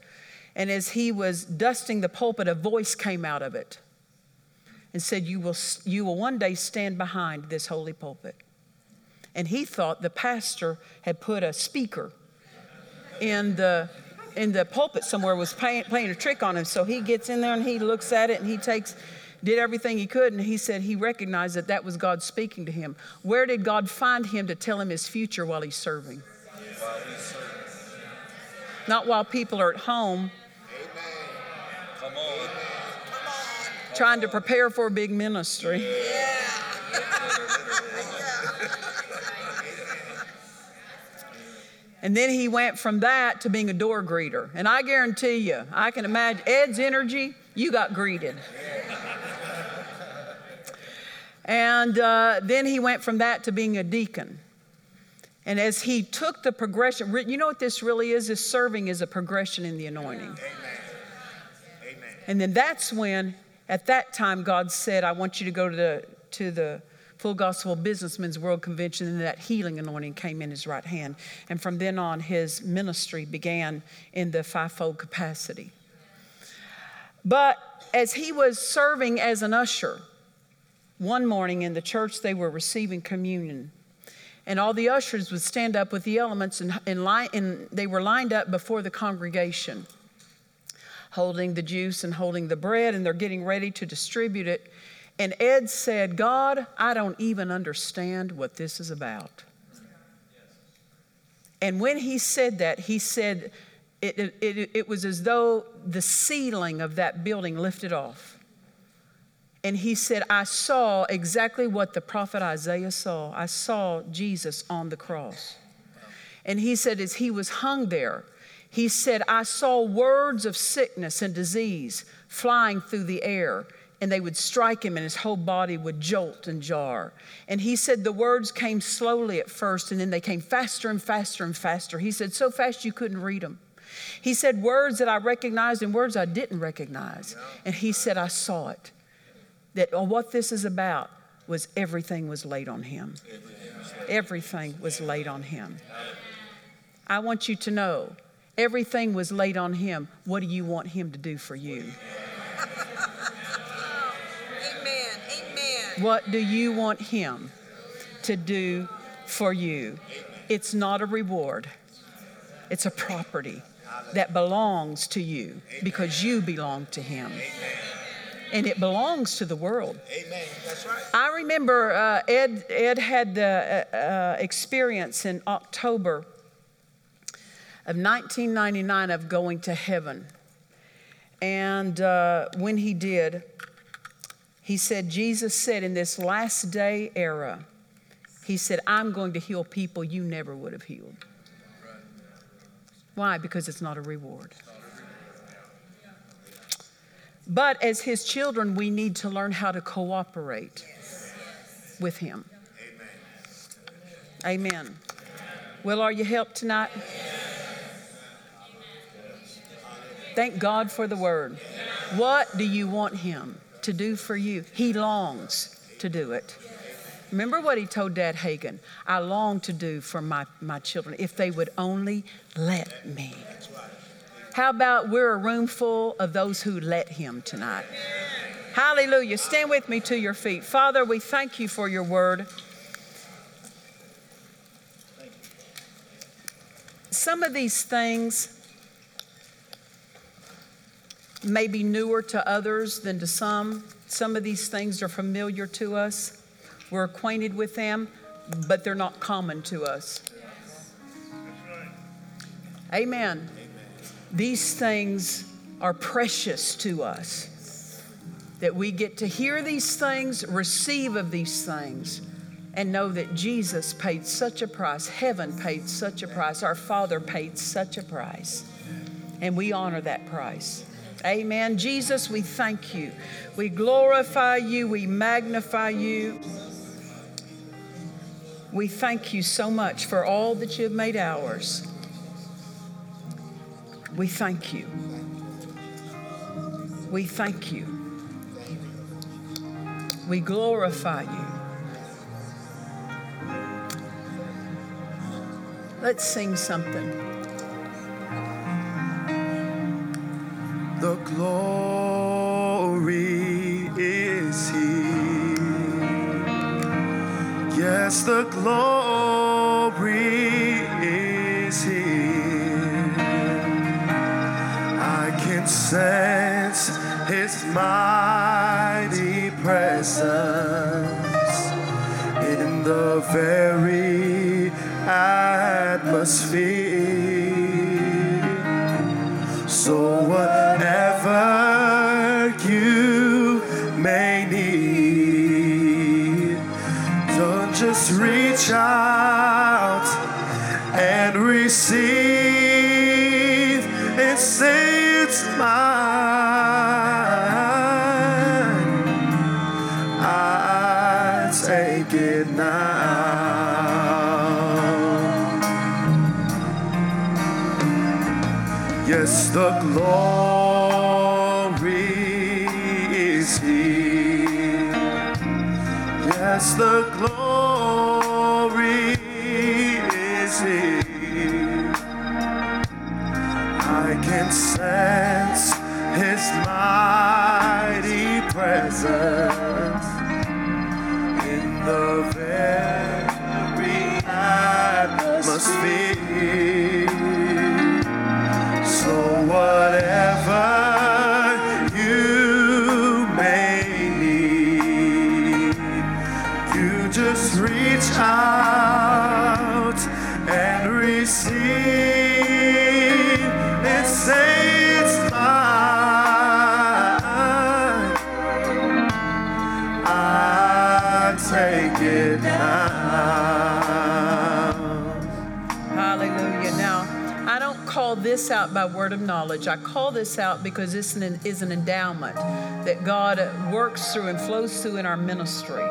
And as he was dusting the pulpit, a voice came out of it and said, You will, you will one day stand behind this holy pulpit. And he thought the pastor had put a speaker in the in the pulpit somewhere was playing, playing a trick on him. So he gets in there and he looks at it and he takes did everything he could, and he said he recognized that that was God speaking to him. Where did God find him to tell him his future while he's serving? Not while people are at home Come on. trying to prepare for a big ministry. And then he went from that to being a door greeter. And I guarantee you, I can imagine Ed's energy, you got greeted. And uh, then he went from that to being a deacon. And as he took the progression, you know what this really is? Is serving is a progression in the anointing. Amen. Amen. And then that's when, at that time, God said, I want you to go to the, to the Full Gospel Businessmen's World Convention, and that healing anointing came in his right hand. And from then on, his ministry began in the fivefold capacity. But as he was serving as an usher, one morning in the church, they were receiving communion. And all the ushers would stand up with the elements, and, and, and they were lined up before the congregation, holding the juice and holding the bread, and they're getting ready to distribute it. And Ed said, God, I don't even understand what this is about. And when he said that, he said it, it, it, it was as though the ceiling of that building lifted off. And he said, I saw exactly what the prophet Isaiah saw. I saw Jesus on the cross. And he said, as he was hung there, he said, I saw words of sickness and disease flying through the air and they would strike him and his whole body would jolt and jar. And he said the words came slowly at first and then they came faster and faster and faster. He said, so fast you couldn't read them. He said words that I recognized and words I didn't recognize. And he said, I saw it. That oh, what this is about was everything was laid on him. Everything was laid on him. I want you to know everything was laid on him. What do you want him to do for you? Amen. Amen. What do you want Him to do for you? It's not a reward, it's a property that belongs to you because you belong to Him. And it belongs to the world. Amen. That's right. I remember uh, Ed, Ed had the uh, uh, experience in October of 1999 of going to heaven. And uh, when he did, He said, Jesus said in this last day era, He said, I'm going to heal people you never would have healed. Why? Because it's not a reward. But as His children, we need to learn how to cooperate with Him. Amen. Will, are you helped tonight? Thank God for the word. What do you want Him to do for you? He longs to do it. Remember what he told Dad Hagin I long to do for my, my children if they would only let me. How about we're a room full of those who let him tonight? Hallelujah. Stand with me to your feet. Father, we thank you for your word. Some of these things may be newer to others than to some. Some of these things are familiar to us. We're acquainted with them, but they're not common to us. Amen. These things are precious to us. That we get to hear these things, receive of these things, and know that Jesus paid such a price. Heaven paid such a price. Our Father paid such a price. And we honor that price. Amen. Jesus, we thank you. We glorify you. We magnify you. We thank you so much for all that you have made ours. We thank you. We thank you. We glorify you. Let's sing something. The glory is here. Yes, the glory is here. I can sense his mighty presence in the very atmosphere. So whatever reach out and receive and say it's mine. I take it now. Yes, the glory presence this out by word of knowledge. I call this out because this is an- endowment that God works through and flows through in our ministry.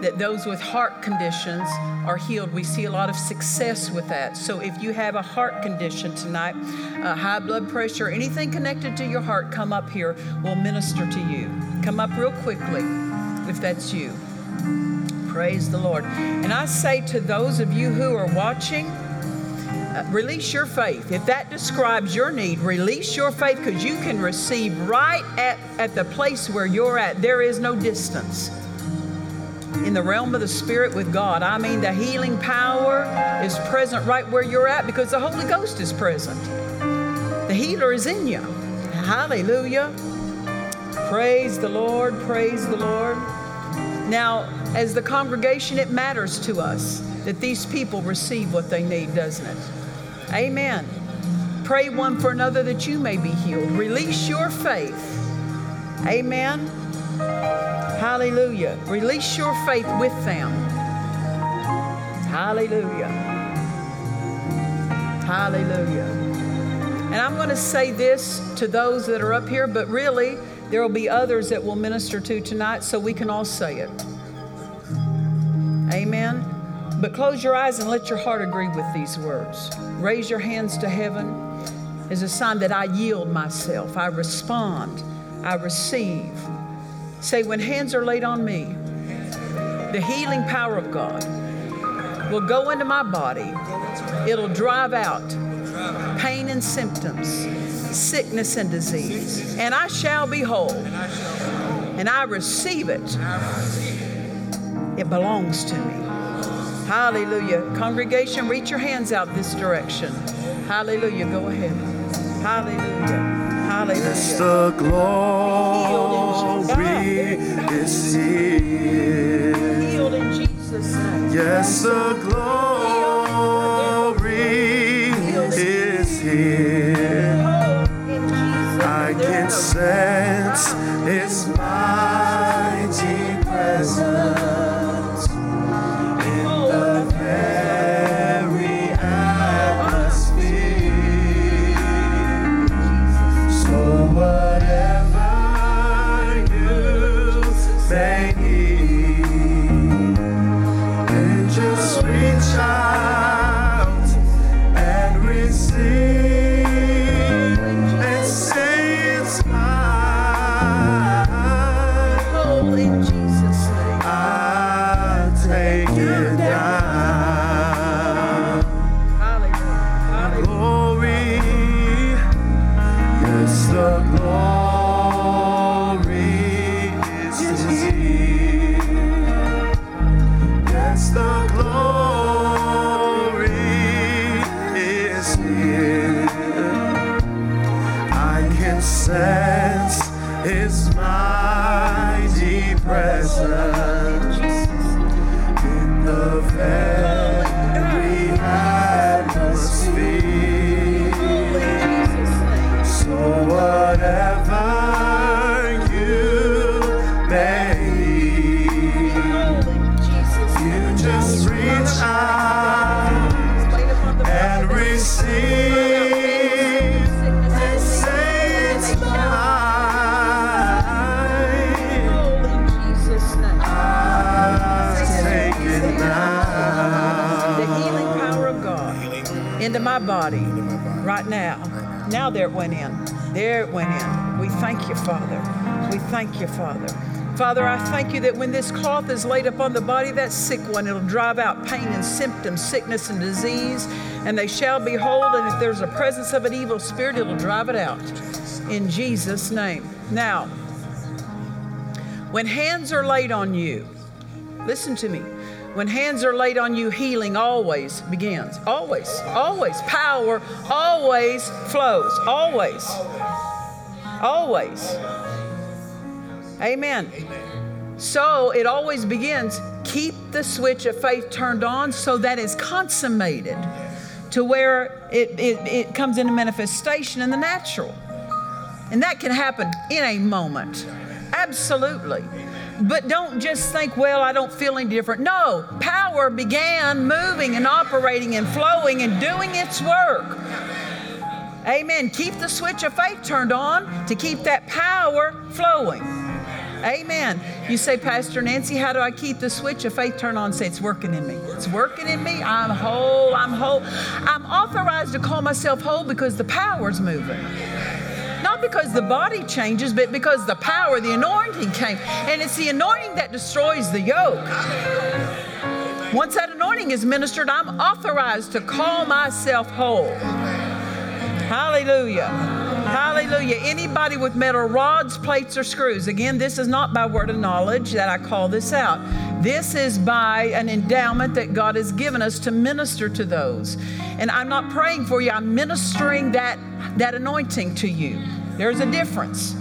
That those with heart conditions are healed. We see a lot of success with that. So if you have a heart condition tonight, uh, high blood pressure, anything connected to your heart, come up here. We'll minister to you. Come up real quickly if that's you. Praise the Lord. And I say to those of you who are watching, release your faith. If that describes your need, release your faith because you can receive right at, at the place where you're at. There is no distance. In the realm of the Spirit with God, I mean, the healing power is present right where you're at because the Holy Ghost is present. The healer is in you. Hallelujah. Praise the Lord. Praise the Lord. Now, as the congregation, it matters to us that these people receive what they need, doesn't it? Amen. Pray one for another that you may be healed. Release your faith. Amen. Hallelujah. Release your faith with them. Hallelujah. Hallelujah. And I'm going to say this to those that are up here, but really, there will be others that will minister to tonight, so we can all say it. Amen. But close your eyes and let your heart agree with these words. Raise your hands to heaven as a sign that I yield myself, I respond, I receive. Say, when hands are laid on me, the healing power of God will go into my body. It'll drive out pain and symptoms, sickness and disease, and I shall be whole. And I receive it. It belongs to me. Hallelujah. Congregation, reach your hands out this direction. Hallelujah. Go ahead. Hallelujah. Yes, Hallelujah. the glory is here. Healed in Jesus' name. Yes, the glory is here. I can sense it's mighty Now there it went in. There it went in. We thank you, Father. We thank you, Father. Father, I thank you that when this cloth is laid upon the body of that sick one, it'll drive out pain and symptoms, sickness and disease, and they shall be whole. And if there's a presence of an evil spirit, it'll drive it out. In Jesus' name. Now, when hands are laid on you, Listen to me. When hands are laid on you, healing always begins. Always, always. Power always flows. Always. Always. Amen. So it always begins. Keep the switch of faith turned on so that it's consummated to where it, it, it comes into manifestation in the natural. And that can happen in a moment. Absolutely. But don't just think, well, I don't feel any different. No, power began moving and operating and flowing and doing its work. Amen. Keep the switch of faith turned on to keep that power flowing. Amen. You say, Pastor Nancy, how do I keep the switch of faith turned on? Say, it's working in me. It's working in me. I'm whole. I'm whole. I'm authorized to call myself whole because the power's moving. Not because the body changes, but because the power, the anointing came. And it's the anointing that destroys the yoke. Once that anointing is ministered, I'm authorized to call myself whole. Hallelujah. Hallelujah. Anybody with metal rods, plates, or screws. Again, this is not by word of knowledge that I call this out. This is by an endowment that God has given us to minister to those. And I'm not praying for you, I'm ministering that, that anointing to you. There's a difference.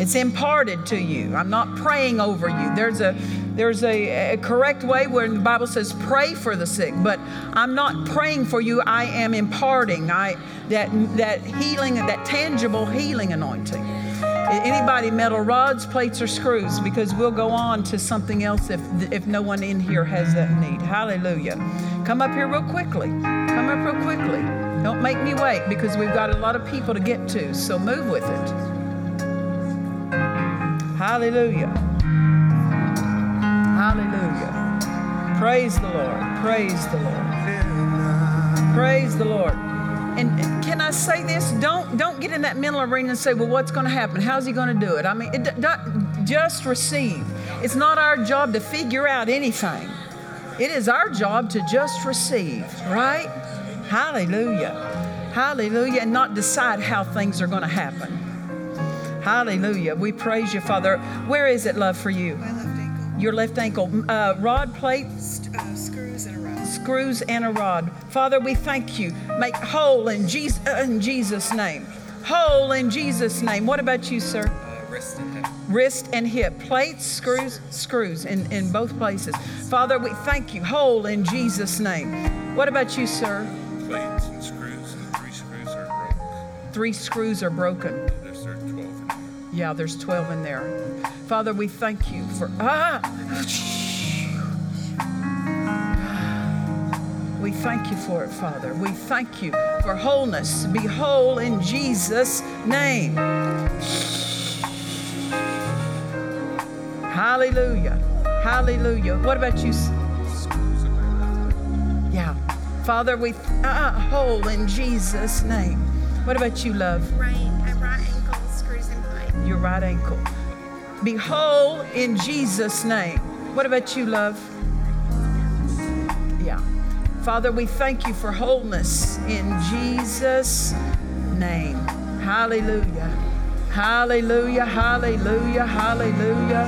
It's imparted to you. I'm not praying over you. There's a there's a, a correct way where the Bible says pray for the sick, but I'm not praying for you. I am imparting I that that healing, that tangible healing anointing. Anybody metal rods, plates, or screws? Because we'll go on to something else if if no one in here has that need. Hallelujah. Come up here real quickly. Come up real quickly. Don't make me wait because we've got a lot of people to get to. So move with it. Hallelujah. Hallelujah. Praise the Lord. Praise the Lord. Praise the Lord. And can I say this? Don't don't get in that mental arena and say, "Well, what's going to happen? How's he going to do it?" I mean, it, just receive. It's not our job to figure out anything. It is our job to just receive, right? Hallelujah. Hallelujah. And not decide how things are going to happen. Hallelujah. We praise you, Father. Where is it, love, for you? My left ankle. Your left ankle. Uh, rod plate, St- uh, screws and a rod. screws, and a rod. Father, we thank you. Make whole in Jesus, in Jesus' name. Whole in Jesus' name. What about you, sir? Uh, wrist and hip. wrist and hip, plates, screws, screws in, in both places. Father, we thank you, whole in Jesus' name. What about you, sir? Plates and screws, and three screws are broke. Three screws are broken. Yeah, there's 12 in there. Father, we thank you for. Ah! We thank you for it, Father. We thank you for wholeness. Be whole in Jesus' name. Hallelujah. Hallelujah. What about you? Yeah. Father, we ah, whole in Jesus' name. What about you, love? Right, Your right ankle. Be whole in Jesus' name. What about you, love? Yeah. Father, we thank you for wholeness in Jesus' name. Hallelujah. Hallelujah. Hallelujah. Hallelujah.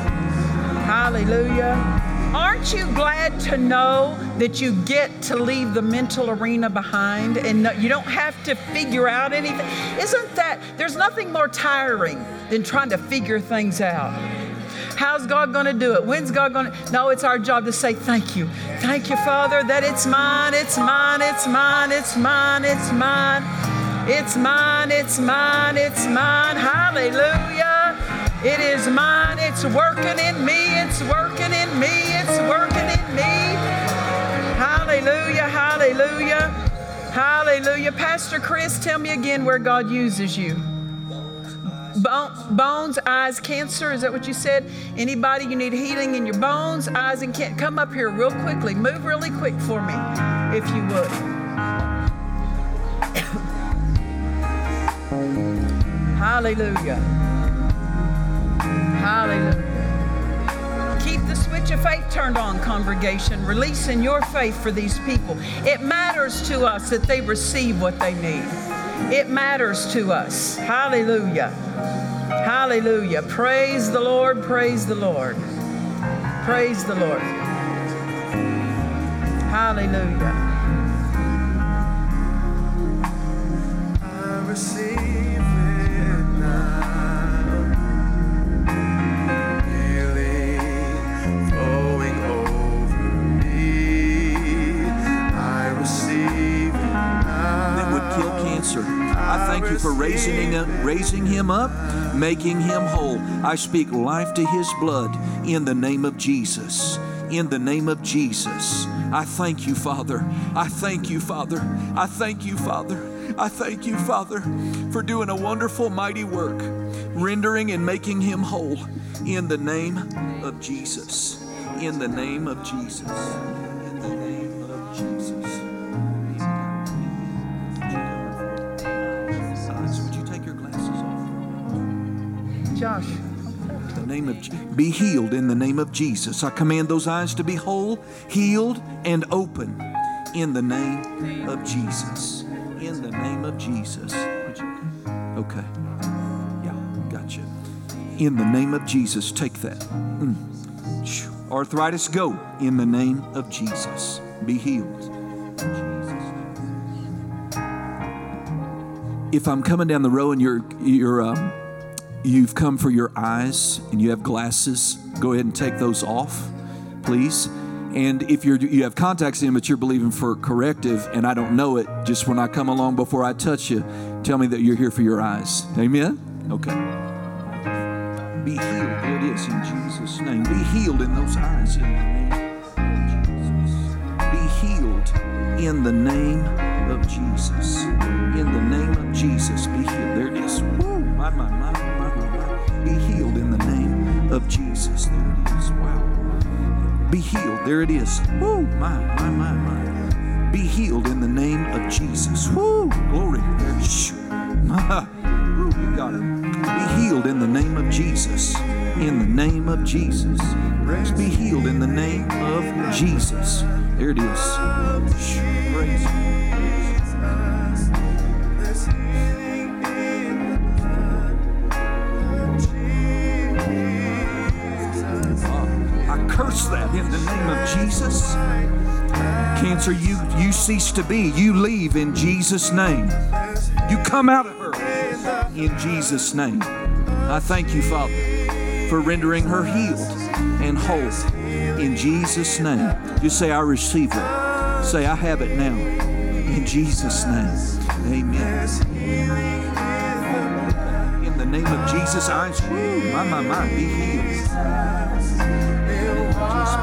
Hallelujah. Aren't you glad to know that you get to leave the mental arena behind and you don't have to figure out anything? Isn't that, there's nothing more tiring than trying to figure things out. How's God going to do it? When's God going to? No, it's our job to say thank you. Thank you, Father, that it's mine, it's mine, it's mine, it's mine, it's mine. It's mine, it's mine, it's mine. Hallelujah. It is mine. It's working in me. It's working in me. It's working in me. Hallelujah. Hallelujah. Hallelujah. Pastor Chris, tell me again where God uses you. Bone, bones, eyes, cancer. Is that what you said? Anybody you need healing in your bones, eyes, and cancer? Come up here real quickly. Move really quick for me, if you would. Hallelujah. Hallelujah. Keep the switch of faith turned on, congregation, releasing your faith for these people. It matters to us that they receive what they need. It matters to us. Hallelujah. Hallelujah. Praise the Lord. Praise the Lord. Praise the Lord. Hallelujah. I receive thank you for raising him, raising him up, making him whole. I speak life to his blood in the name of Jesus. In the name of Jesus. I thank you, Father. I thank you, Father. I thank you, Father. I thank you, Father, for doing a wonderful, mighty work, rendering and making him whole in the name of Jesus. In the name of Jesus. Josh. The name of be healed in the name of Jesus. I command those eyes to be whole, healed, and open in the name of Jesus. In the name of Jesus. Okay. Yeah, gotcha. In the name of Jesus, take that. Mm. Arthritis, go in the name of Jesus. Be healed. If I'm coming down the row and you're you're um, you've come for your eyes and you have glasses, go ahead and take those off, please. And if you're you have contacts in, but you're believing for corrective, and I don't know it, just when I come along before I touch you, tell me that you're here for your eyes. Amen. Okay. Be healed. There it is in Jesus' name. Be healed in those eyes in the name of Jesus. Be healed in the name of Jesus. In the name of Jesus. Be healed. There it is. Woo! My, my, my. Be healed in the name of Jesus. There it is. Wow. Be healed. There it is. Woo! My, my, my, my. Be healed in the name of Jesus. Woo! Glory. Woo, you got it. Be healed in the name of Jesus. In the name of Jesus. Praise be healed in the name of Jesus. There it is. Praise. That in the name of Jesus. Cancer, you you cease to be. You leave in Jesus' name. You come out of her in Jesus' name. I thank you, Father, for rendering her healed and whole in Jesus' name. Just say, I receive it. Say, I have it now in Jesus' name. Amen. In the name of Jesus, eyes, woo, my, my, my, be healed.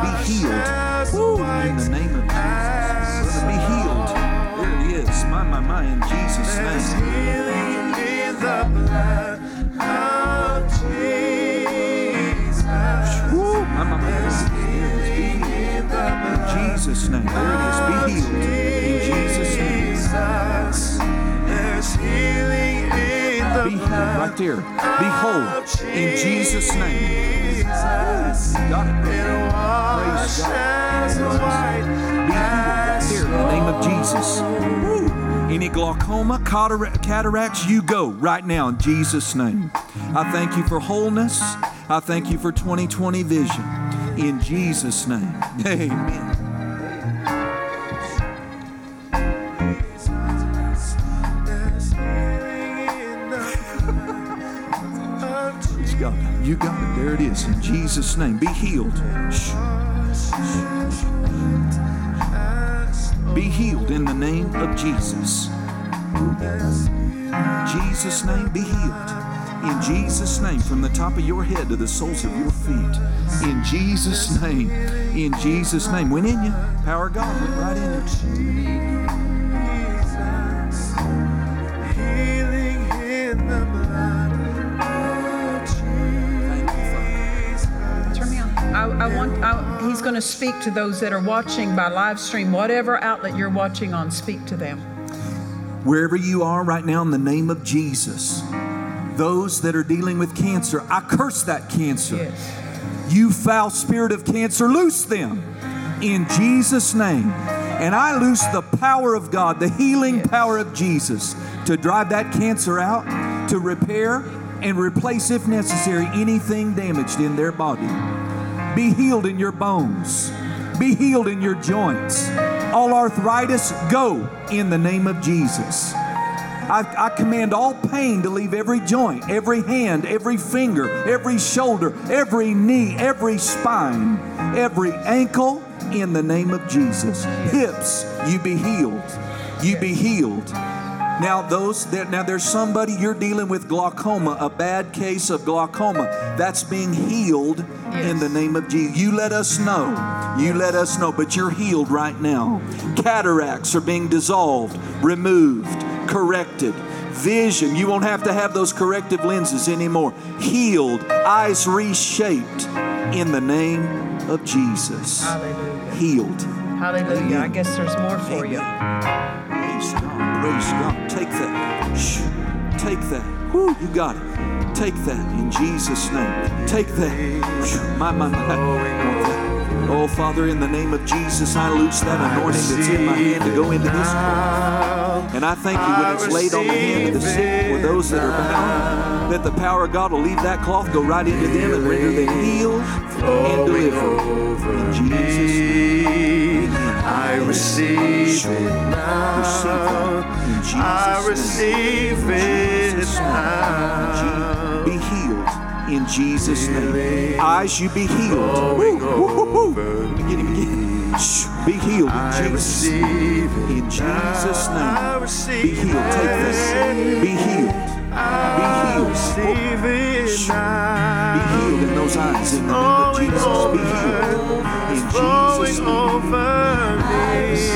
Be healed. Woo, in the name of Jesus. Brother, be healed. There it is. My, my, my, in Jesus' name. Healing in the blood of Jesus. Woo, my, my, my. There it is. Be healed. In Jesus' name. There it is. Be healed. In Jesus' name. There's healing right there. Behold. In Jesus' name. Got it. Praise God. right there in the name of Jesus. Any glaucoma, cataracts, you go right now in Jesus' name. I thank you for wholeness. I thank you for 2020 vision. In Jesus' name. Amen. You got it. There it is. In Jesus' name. Be healed. Be healed in the name of Jesus. Jesus' name, be healed. In Jesus' name, from the top of your head to the soles of your feet. In Jesus' name. In Jesus' name. Went in you. Power of God went right in you. He's going to speak to those that are watching by live stream, whatever outlet you're watching on. Speak to them. Wherever you are right now, in the name of Jesus, those that are dealing with cancer, I curse that cancer. Yes. You foul spirit of cancer, loose them in Jesus' name. And I loose the power of God, the healing power of Jesus, to drive that cancer out, to repair and replace, if necessary, anything damaged in their body. Be healed in your bones, be healed in your joints. All arthritis, go in the name of Jesus. I, I, command all pain to leave every joint, every hand, every finger, every shoulder, every knee, every spine, every ankle in the name of Jesus. Hips, you be healed. You be healed. Now those that now there's somebody you're dealing with glaucoma, a bad case of glaucoma. That's being healed in the name of Jesus. You let us know. You let us know, but you're healed right now. Cataracts are being dissolved, removed corrected. Vision, you won't have to have those corrective lenses anymore. Healed, eyes reshaped in the name of Jesus. Hallelujah. Healed. Hallelujah. Amen. I guess there's more for you. Praise God. Take that. Shh. Take that. Woo, you got it. Take that in Jesus' name. Take that. My, my, my. Oh, Father, in the name of Jesus, I loose that anointing that's in my hand to go into this world. And I thank you when it's laid on the hand of the sick or those that are bound, that the power of God will leave that cloth, go right into them, and render them healed and delivered. In Jesus' name. I receive it now. I receive it now. Be healed in Jesus' name. Eyes, you be healed. Woo, woo, woo, woo. Begin, begin. Shh. Be healed in Jesus'. In Jesus' name. Be healed. Take this. Be healed. Be healed. it Shh. now. Those eyes in the name of Jesus. Be healed. In Jesus' name. Be now.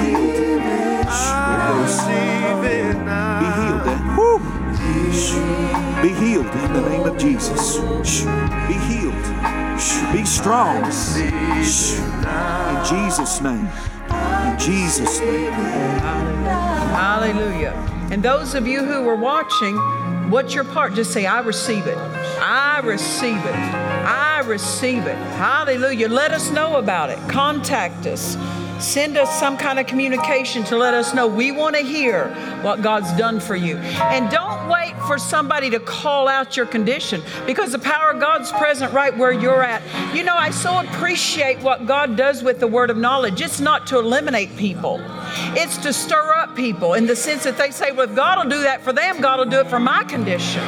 healed. I receive it Be healed. Then. Eh? Woo. Be healed in the name of Jesus. Be healed. Be strong. In Jesus' name. In Jesus' name. Hallelujah. And those of you who are watching, what's your part? Just say, I receive it. I receive it. Receive it. Hallelujah. Let us know about it. Contact us. Send us some kind of communication to let us know we want to hear what God's done for you. And don't wait for somebody to call out your condition because the power of God's present right where you're at. You know, I so appreciate what God does with the word of knowledge. It's not to eliminate people, it's to stir up people in the sense that they say, well, if God will do that for them, God will do it for my condition.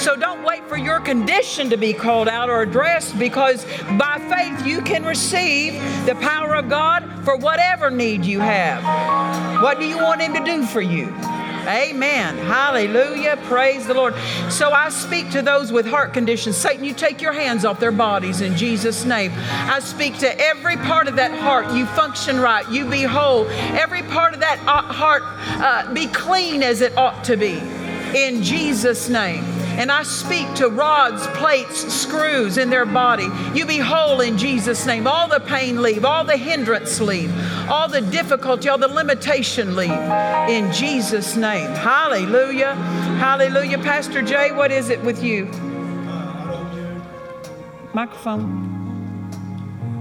So don't wait for your condition to be called out or addressed because by faith you can receive the power of God for whatever need you have. What do you want Him to do for you? Amen. Hallelujah. Praise the Lord. So I speak to those with heart conditions. Satan, you take your hands off their bodies in Jesus' name. I speak to every part of that heart. You function right. You be whole. Every part of that uh, heart uh, be clean as it ought to be in Jesus' name. And I speak to rods, plates, screws in their body. You be whole in Jesus' name. All the pain leave, all the hindrance leave, all the difficulty, all the limitation leave in Jesus' name. Hallelujah. Hallelujah. Pastor Jay, what is it with you? Microphone.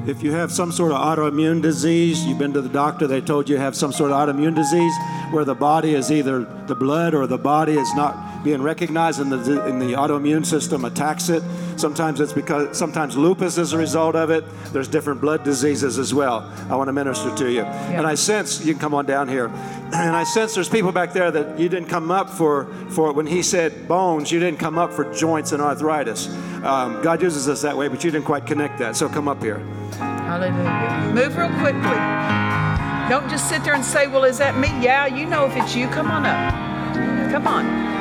If you have some sort of autoimmune disease, you've been to the doctor, they told you have some sort of autoimmune disease where the body is either the blood or the body is not being recognized in the, and the autoimmune system attacks it. Sometimes it's because, sometimes lupus is a result of it. There's different blood diseases as well. I want to minister to you. And I sense, you can come on down here, and I sense there's people back there that you didn't come up for, for when he said bones, you didn't come up for joints and arthritis. Um, God uses us that way, but you didn't quite connect that. So come up here. Hallelujah. Move real quickly. Don't just sit there and say, Well, is that me? Yeah, you know if it's you. Come on up. Come on.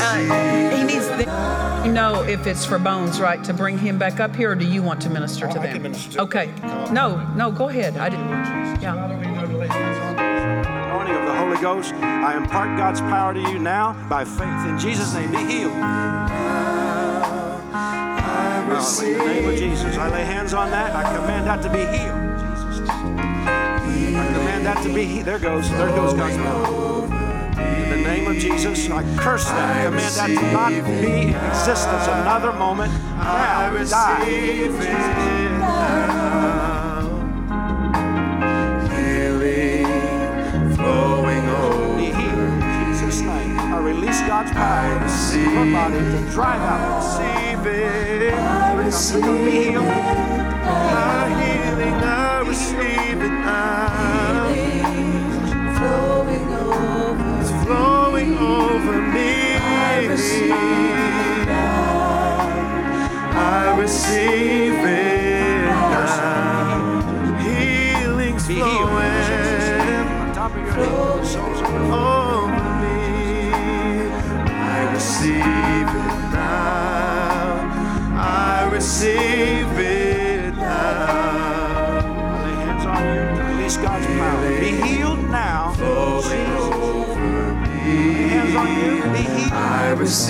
Uh, he needs the, you know if it's for bones, right? To bring him back up here, or do you want to minister to Oh, I them? minister okay. them. No, no, go ahead. I didn't. Yeah. anointing of the Holy Ghost. I impart God's power to you now by faith. In Jesus' name, be healed. Now, in the name of Jesus, I lay hands on that. I command that to be healed. Jesus' I command that to be healed. There goes. There goes God's power. In the name of Jesus, I curse that. Command that to not be in existence another moment. Now, die. Flowing over Be healed. In Jesus' name. I release God's power to your body to drive out. receive it. You're going to. My healing, I receive it now. Flowing over me. I receive it now. Healing's Be healed. flowing On top of your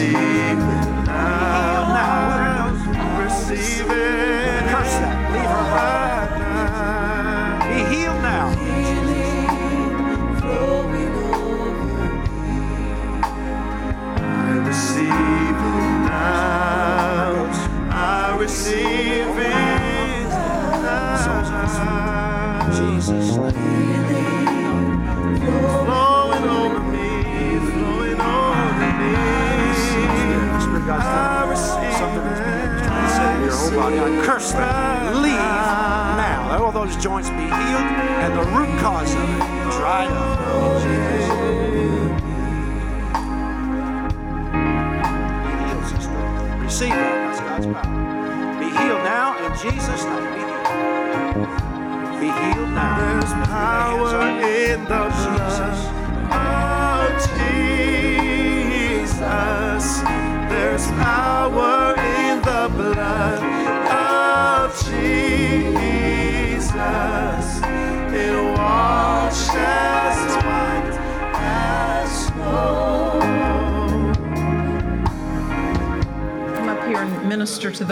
I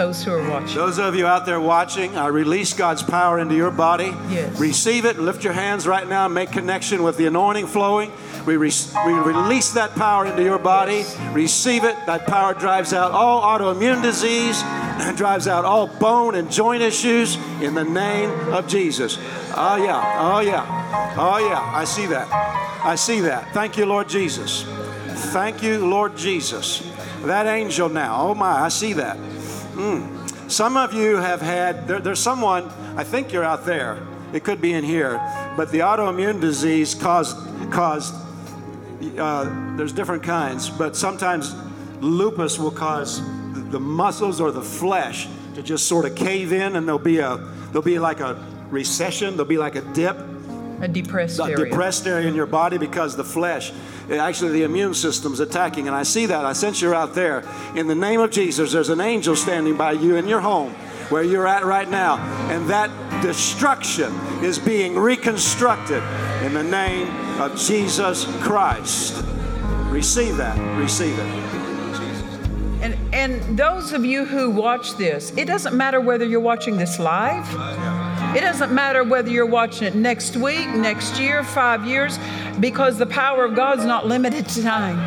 those who are watching. Those of you out there watching, I release God's power into your body. Yes. Receive it. Lift your hands right now. And make connection with the anointing flowing. We, re- we release that power into your body. Receive it. That power drives out all autoimmune disease, and drives out all bone and joint issues in the name of Jesus. Oh, yeah. Oh, yeah. Oh, yeah. I see that. I see that. Thank you, Lord Jesus. Thank you, Lord Jesus. That angel now. Oh, my. I see that. Mm. Some of you have had, there, there's someone, I think you're out there, it could be in here, but the autoimmune disease caused, caused uh, there's different kinds, but sometimes lupus will cause the, the muscles or the flesh to just sort of cave in and there'll be a, there'll be like a recession, there'll be like a dip, A depressed area. depressed area in your body because the flesh, eh, actually the immune system's attacking. And I see that. I sense you're out there. In the name of Jesus, there's an angel standing by you in your home where you're at right now. And that destruction is being reconstructed in the name of Jesus Christ. Receive that. Receive it. And, and those of you who watch this, it doesn't matter whether you're watching this live. It doesn't matter whether you're watching it next week, next year, five years, because the power of God's not limited to time.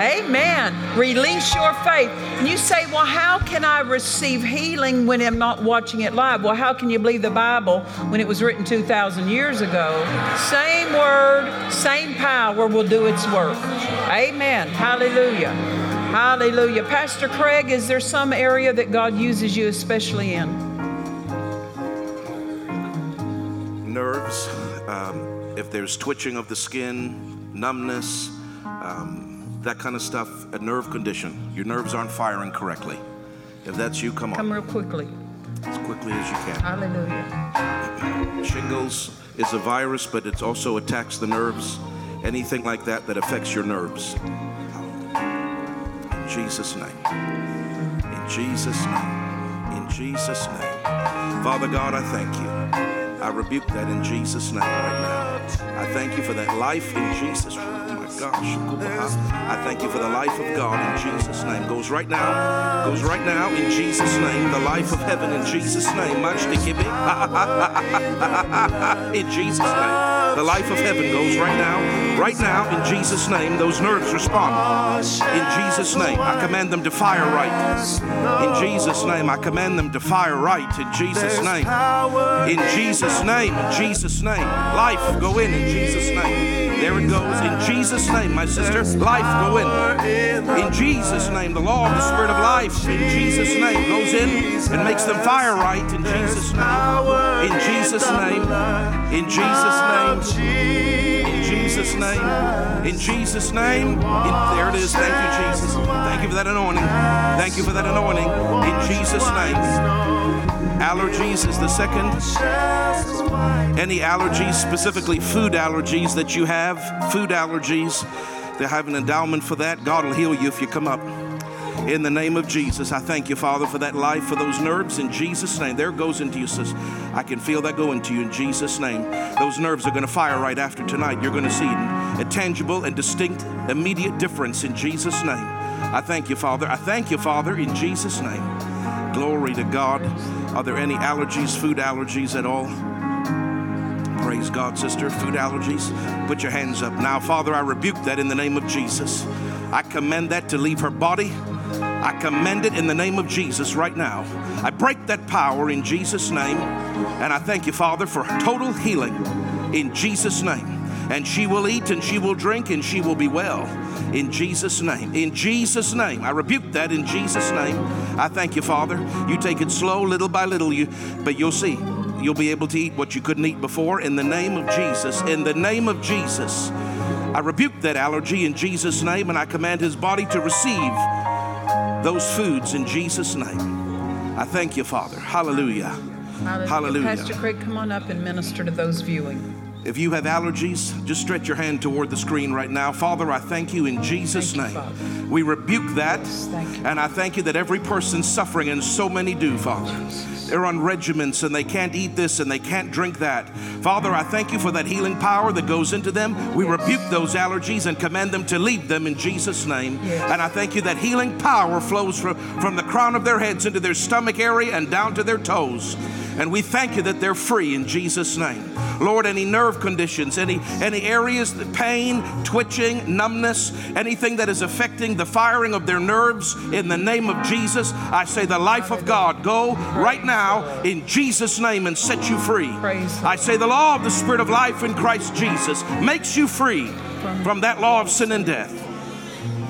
Amen. Release your faith. And you say, well, how can I receive healing when I'm not watching it live? Well, how can you believe the Bible when it was written 2,000 years ago? Same word, same power will do its work. Amen. Hallelujah. Hallelujah. Pastor Craig, is there some area that God uses you especially in? Nerves, um, if there's twitching of the skin, numbness, um, that kind of stuff, a nerve condition. Your nerves aren't firing correctly. If that's you, come on Come real quickly. as quickly as you can. Hallelujah. Shingles is a virus, but it also attacks the nerves. Anything like that that affects your nerves. In Jesus' name. In Jesus' name. In Jesus' name. Father God, I thank you. I rebuke that in Jesus' name right now. I thank you for that life in Jesus. Name. Oh my gosh. I thank you for the life of God in Jesus' name. Goes right now. Goes right now in Jesus' name. The life of heaven in Jesus' name. In Jesus' name. The life of heaven goes right now. Right now, in Jesus' name, those nerves respond. In Jesus' name, I command them to fire right. In Jesus' name, I command them to fire right. In Jesus' name. In Jesus' name. In Jesus' name. Life, go in in Jesus' name. There it goes. In Jesus' name, my sister. Life, go in. In Jesus' name. The law of the Spirit of life, in Jesus' name, goes in and makes them fire right. In Jesus' name. In Jesus' name. In Jesus' name. In Jesus' name. In Jesus' name. In, Jesus' name. there it is. Thank you, Jesus. Thank you for that anointing. Thank you for that anointing. In Jesus' name. Allergies is the second. Any allergies, specifically food allergies that you have, food allergies, they have an endowment for that. God will heal you if you come up. In the name of Jesus, I thank you, Father, for that life, for those nerves. In Jesus' name, there goes into you, sis. I can feel that going to you in Jesus' name. Those nerves are going to fire right after tonight. You're going to see a tangible and distinct, immediate difference in Jesus' name. I thank you, Father. I thank you, Father, in Jesus' name. Glory to God. Are there any allergies, food allergies at all? Praise God, sister. Food allergies, put your hands up. Now, Father, I rebuke that in the name of Jesus. I command that to leave her body. I command it in the name of Jesus right now. I break that power in Jesus' name. And I thank you, Father, for total healing in Jesus' name. And she will eat and she will drink and she will be well in Jesus' name. In Jesus' name. I rebuke that in Jesus' name. I thank you, Father. You take it slow, little by little, you, but you'll see. You'll be able to eat what you couldn't eat before in the name of Jesus. In the name of Jesus. I rebuke that allergy in Jesus' name and I command his body to receive those foods in Jesus' name. I thank you, Father. Hallelujah. Hallelujah. Pastor Craig, come on up and minister to those viewing. If you have allergies, just stretch your hand toward the screen right now. Father, I thank you in Jesus' you, name. Father. We rebuke that. you. And I thank you that every person suffering, and so many do, Father, they're on regiments and they can't eat this and they can't drink that. Father, I thank you for that healing power that goes into them. We rebuke those allergies and command them to leave them in Jesus' name. And I thank you that healing power flows from, from the crown of their heads into their stomach area and down to their toes. And we thank you that they're free in Jesus' name. Lord, any nerve conditions, any any areas, pain, twitching, numbness, anything that is affecting the firing of their nerves, in the name of Jesus, I say the life of God go right now in Jesus' name and set you free. Praise I say the law of the Spirit of life in Christ Jesus makes you free from that law of sin and death.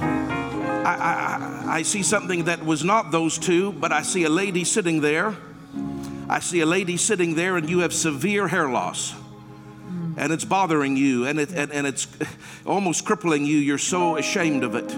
I, I, I- I see something that was not those two, but I see a lady sitting there. I see a lady sitting there, and you have severe hair loss. And it's bothering you, and, it, and, and it's almost crippling you. You're so ashamed of it.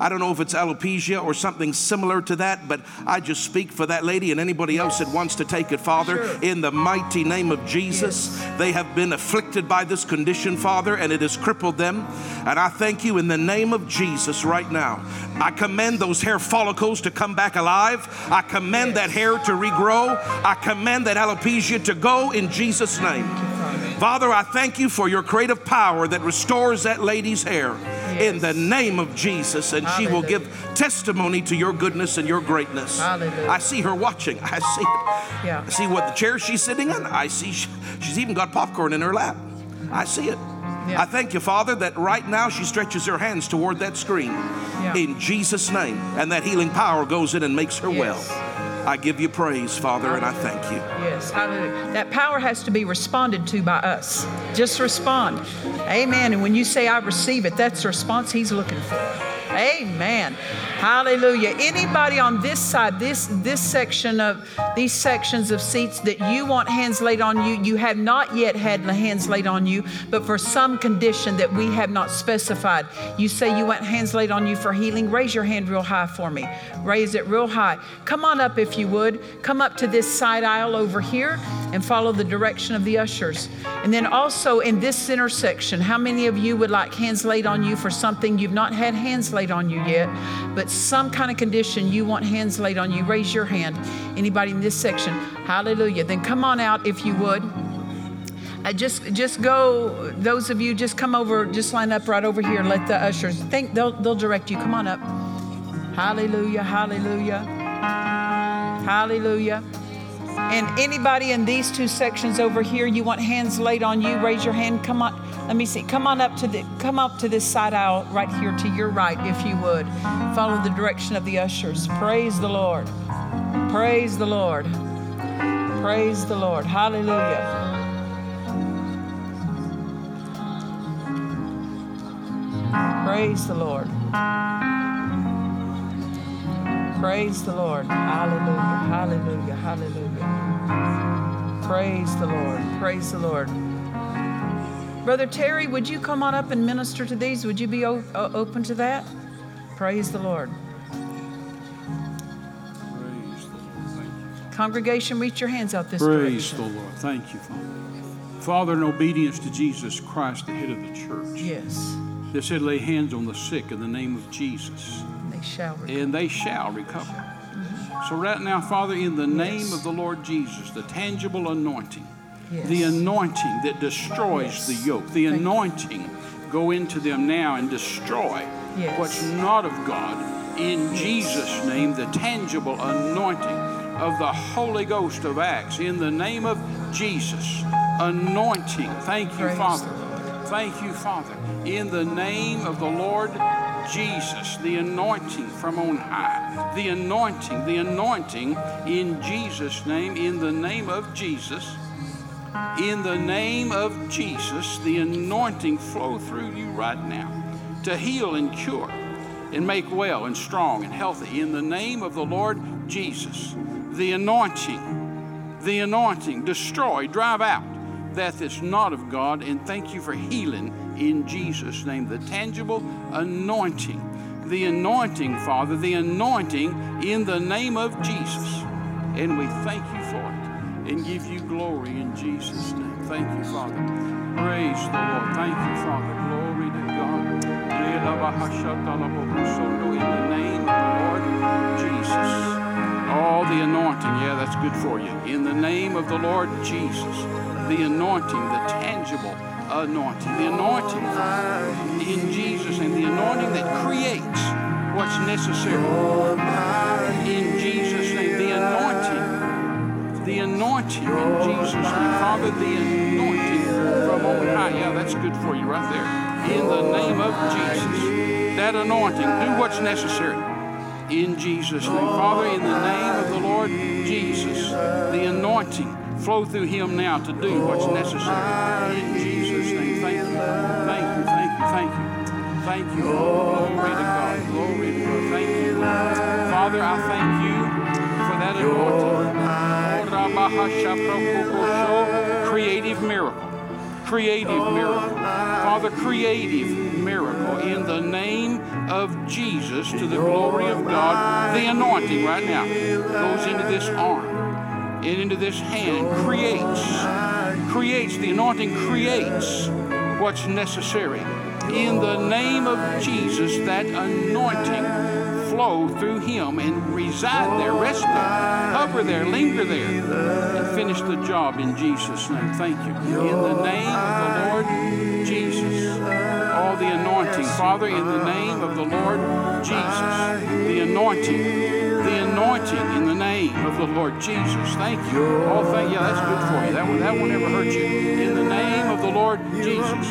I don't know if it's alopecia or something similar to that, but I just speak for that lady and anybody else that wants to take it, Father, Sure. in the mighty name of Jesus. They have been afflicted by this condition, Father, and it has crippled them. And I thank you in the name of Jesus right now. I command those hair follicles to come back alive. I command that hair to regrow. I command that alopecia to go in Jesus' name. Father, I thank you for your creative power that restores that lady's hair in the name of Jesus, and she will give testimony to your goodness and your greatness. Hallelujah. I see her watching. I see it. Yeah. I see what the chair she's sitting in. I see she- she's even got popcorn in her lap. I see it. Yeah. I thank you, Father, that right now she stretches her hands toward that screen Yeah. in Jesus' name, and that healing power goes in and makes her Yes. well. I give you praise, Father, and I thank you. Yes, hallelujah. That power has to be responded to by us. Just respond. Amen. And when you say, I receive it, that's the response He's looking for. Amen. Hallelujah. Anybody on this side, this this section of these sections of seats that you want hands laid on you, you have not yet had hands laid on you, but for some condition that we have not specified, you say you want hands laid on you for healing. Raise your hand real high for me. Raise it real high. Come on up if you would. Come up to this side aisle over here and follow the direction of the ushers. And then also in this intersection, how many of you would like hands laid on you for something you've not had hands laid on you yet, but some kind of condition you want hands laid on you? Raise your hand. Anybody in this section? Hallelujah. Then come on out if you would. Uh, just just go those of you just come over just line up right over here and let the ushers think they'll they'll direct you come on up hallelujah hallelujah hallelujah and anybody in these two sections over here you want hands laid on you raise your hand. Come on let me see. Come on up to the come up to this side aisle right here to your right if you would. Follow the direction of the ushers. Praise the lord. Praise the lord. Praise the lord. Hallelujah. Praise the Lord. Praise the Lord. Hallelujah. Hallelujah. Hallelujah. Praise the Lord. Praise the Lord. Brother Terry, would you come on up and minister to these? Would you be o- open to that? Praise the Lord. Praise the Lord. Thank you. Congregation, reach your hands out this way. Praise direction. the Lord. Thank you, Father. Father, in obedience to Jesus Christ, the head of the church, Yes, they said, lay hands on the sick in the name of Jesus, they shall. recover. and they shall recover. So, right now, Father, in the name of the Lord Jesus, the tangible anointing, Yes. the anointing that destroys the yoke, the Thank you. anointing, go into them now and destroy Yes. what's not of God. In Jesus' name, the tangible anointing of the Holy Ghost of Acts, in the name of Jesus, anointing. Thank you, Praise Father. Thank you, Father. In the name of the Lord Jesus, the anointing from on high, the anointing, the anointing in Jesus' name, in the name of Jesus. In the name of Jesus, the anointing flow through you right now to heal and cure and make well and strong and healthy. In the name of the Lord Jesus, the anointing, the anointing, destroy, drive out that that's not of God, and thank you for healing in Jesus' name. The tangible anointing, the anointing, Father, the anointing in the name of Jesus. And we thank you for it. and give you glory in Jesus' name. Thank you, Father. Praise the Lord. Thank you, Father. Glory to God. In the name of the Lord Jesus. All the anointing, yeah, that's good for you. In the name of the Lord Jesus, the anointing, the tangible anointing, the anointing in Jesus' and the anointing that creates what's necessary. In Jesus' name, the anointing, the anointing in Jesus' name, Father, the anointing from on high. Yeah, that's good for you right there. In the name of Jesus, that anointing, do what's necessary in Jesus' name. Father, in the name of the Lord Jesus, the anointing flow through him now to do what's necessary. Thank you. Glory to God. Glory to God. Thank you. Father, I thank you for that anointing. Creative miracle. Creative miracle. Father, creative miracle in the name of Jesus to the glory of God. The anointing right now goes into this arm and into this hand, creates, creates, the anointing creates what's necessary. In the name of Jesus, that anointing flow through him and reside there, rest there, hover there, linger there, and finish the job in Jesus' name. Thank you. In the name of the Lord Jesus, all the anointing. Father, in the name of the Lord Jesus, the anointing, the anointing in the name of the Lord Jesus. Thank you. Oh, thank yeah, that's good for you. That one, that one never hurt you. In the name of the Lord Jesus.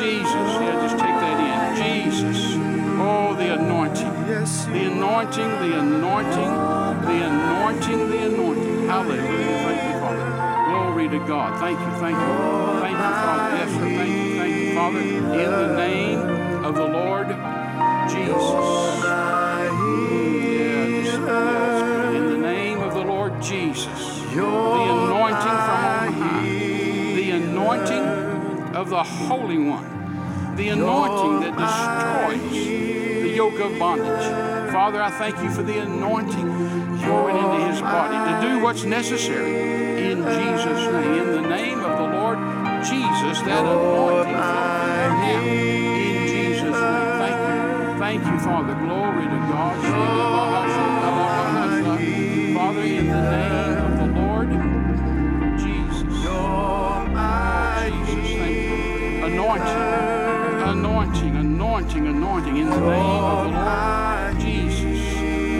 Jesus. Yeah, just take that in. Jesus. Oh, the anointing. The anointing, the anointing, the anointing, the anointing. Hallelujah. Thank you, Father. Glory to God. Thank you, thank you. Thank you, Father. Yes, sir. Thank you, thank you, Father. In the name of the Lord Jesus. Yes. In the name of the Lord Jesus. The anointing from on high. The anointing of the Holy One. The anointing that destroys the yoke of bondage. Father, I thank you for the anointing going into his body to do what's necessary in Jesus' name. In the name of the Lord Jesus, that anointing flow. In Jesus' name. Thank you. Thank you, Father. Glory to God. Father, in the name Anointing, anointing, anointing, anointing in the name of the Lord Jesus.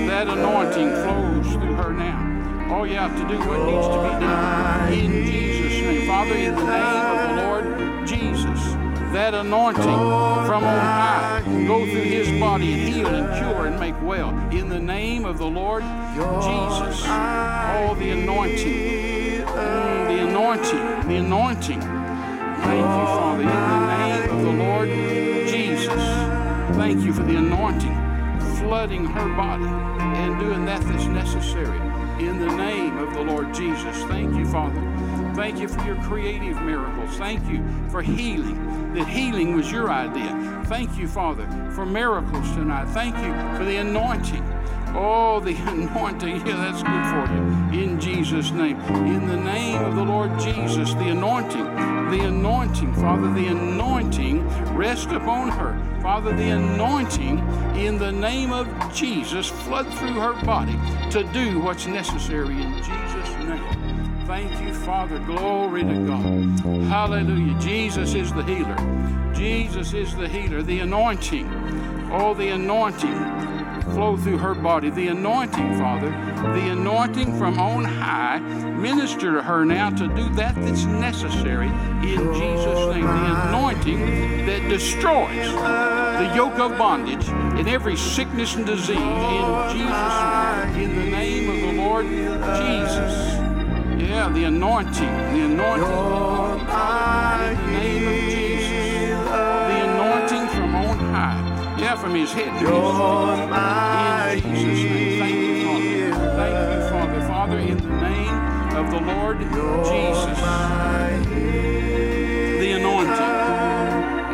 That anointing flows through her now. All you have to do what needs to be done. In Jesus' name. Father, in the name of the Lord Jesus, that anointing from on high go through his body and heal and cure and make well. In the name of the Lord Jesus. all the anointing. Mm, the anointing. The anointing. Thank you, Father, in the name of the Lord Jesus. Thank you for the anointing flooding her body and doing that that's necessary in the name of the Lord Jesus. Thank you, Father. Thank you for your creative miracles. Thank you for healing, that healing was your idea. Thank you, Father, for miracles tonight. Thank you for the anointing. Oh, the anointing. Yeah, that's good for you. In Jesus' name. In the name of the Lord Jesus, the anointing, the anointing, Father, the anointing rest upon her. Father, the anointing in the name of Jesus flood through her body to do what's necessary in Jesus' name. Thank you, Father. Glory to God. Hallelujah. Jesus is the healer. Jesus is the healer. The anointing. Oh, the anointing flow through her body. The anointing, Father, the anointing from on high, minister to her now to do that that's necessary in Jesus' name. The anointing that destroys the yoke of bondage and every sickness and disease in Jesus' name. In the name of the Lord Jesus. Yeah, the anointing, the anointing, the anointing, in the name of Yeah, from his head his feet. In Jesus' name. Thank you, Father. Thank you, Father. Father, in the name of the Lord Jesus. The anointing.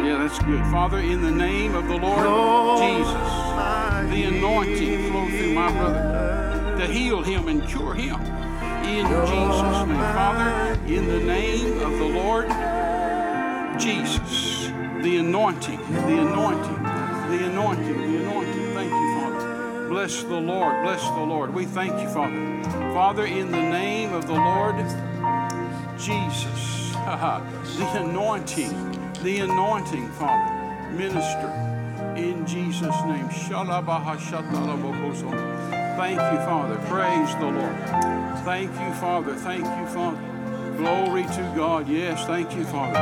Yeah, that's good. Father, in the name of the Lord Jesus. The anointing flow through my brother to heal him and cure him. in Jesus' name. Father, in the name of the Lord Jesus, the anointing, the anointing, the anointing, the anointing. Thank you, Father. Bless the Lord, bless the Lord. We thank you, Father. Father, in the name of the Lord Jesus, the anointing, the anointing, Father. Minister in Jesus' name. Thank you, Father. Praise the Lord. Thank you, Father. Thank you, Father. Glory to God. Yes, thank you, Father.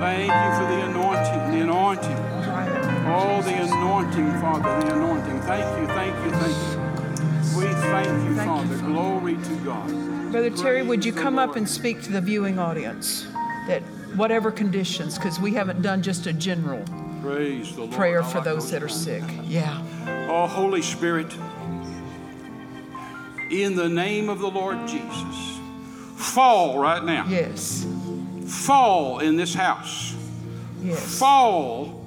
Thank you for the anointing, the anointing. Oh, the anointing, Father, the anointing. Thank you, thank you, thank you. We thank you, Father. Glory to God. Brother Terry, would you Praise come up and speak to the viewing audience that whatever conditions, because we haven't done just a general Praise the Lord. prayer for like those that are sick. Yeah. Oh, Holy Spirit, in the name of the Lord Jesus, fall right now. Yes. Fall in this house. Yes. Fall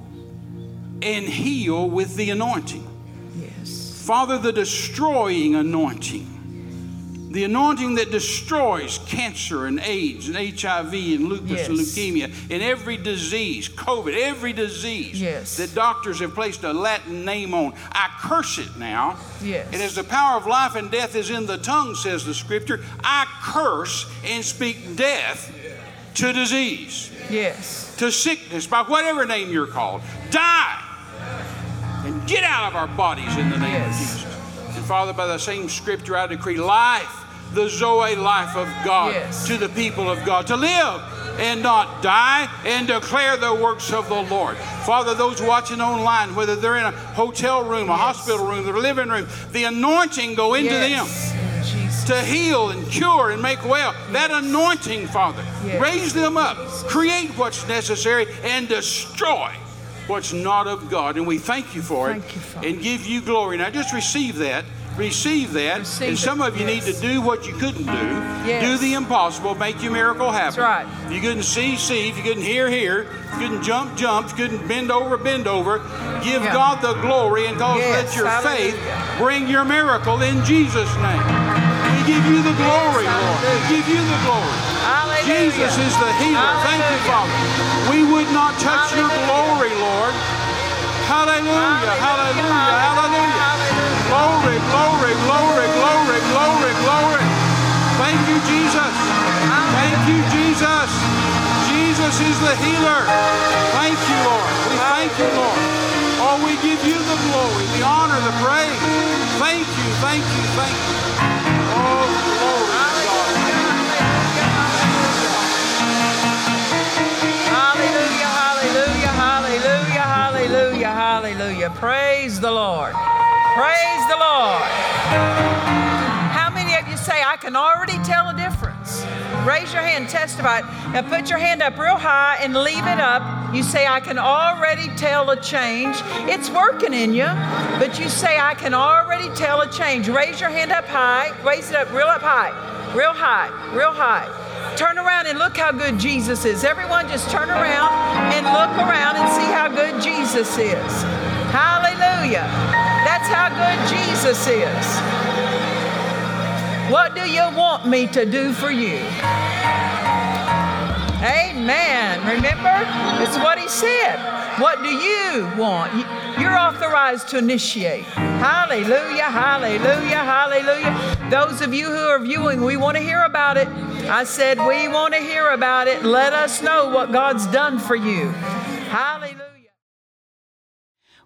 and heal with the anointing. Yes. Father, the destroying anointing. The anointing that destroys cancer and AIDS and HIV and lupus and leukemia and every disease, COVID, every disease Yes. that doctors have placed a Latin name on. I curse it now. Yes. And as the power of life and death is in the tongue, says the scripture, I curse and speak death to disease, Yes. to sickness, by whatever name you're called. Die get out of our bodies in the name Yes. of Jesus. And Father, by the same scripture, I decree life, the Zoe life of God Yes. to the people of God, to live and not die and declare the works of the Lord. Father, those watching online, whether they're in a hotel room, a hospital room, their living room, the anointing go into them yes. Jesus. to heal and cure and make well. That anointing, Father, Yes. raise them up, create what's necessary, and destroy what's not of God. And we thank you for it you, Father. and give you glory. Now just receive that. Receive that. Receive and some it, of you yes. need to do what you couldn't do. Yes. Do the impossible, make your miracle happen. right. If you couldn't see, see. If you couldn't hear, hear. If you couldn't jump, jump. If you couldn't bend over, bend over. Give Yeah. God the glory and cause Yes, let your faith bring your miracle in Jesus' name. We give you the glory, Lord. We give you the glory. Hallelujah. Jesus is the healer. Thank you, Father. We would not touch your glory, Lord. Hallelujah, hallelujah, hallelujah. Glory, glory, glory, glory, glory, glory. Thank you, Jesus. Thank you, Jesus. Jesus is the healer. Thank you, Lord. We thank you, Lord. Oh, we give you the glory, the honor, the praise. Thank you, thank you, thank you. Glory to God. Hallelujah, hallelujah, hallelujah, hallelujah, hallelujah. Praise the Lord. Praise the Lord. How many of you say, I can already tell a difference? Raise your hand, testify. Now put your hand up real high and leave it up. You say, I can already tell a change. It's working in you, but you say, I can already tell a change. Raise your hand up high. Raise it up real up high. Real high. Real high. Turn around and look how good Jesus is. Everyone just turn around and look around and see how good Jesus is. Hallelujah. That's how good Jesus is. What do you want me to do for you? Amen. Remember? It's what he said. What do you want? You- You're authorized to initiate. Hallelujah, hallelujah, hallelujah. Those of you who are viewing, we want to hear about it. I said, we want to hear about it. Let us know what God's done for you. Hallelujah.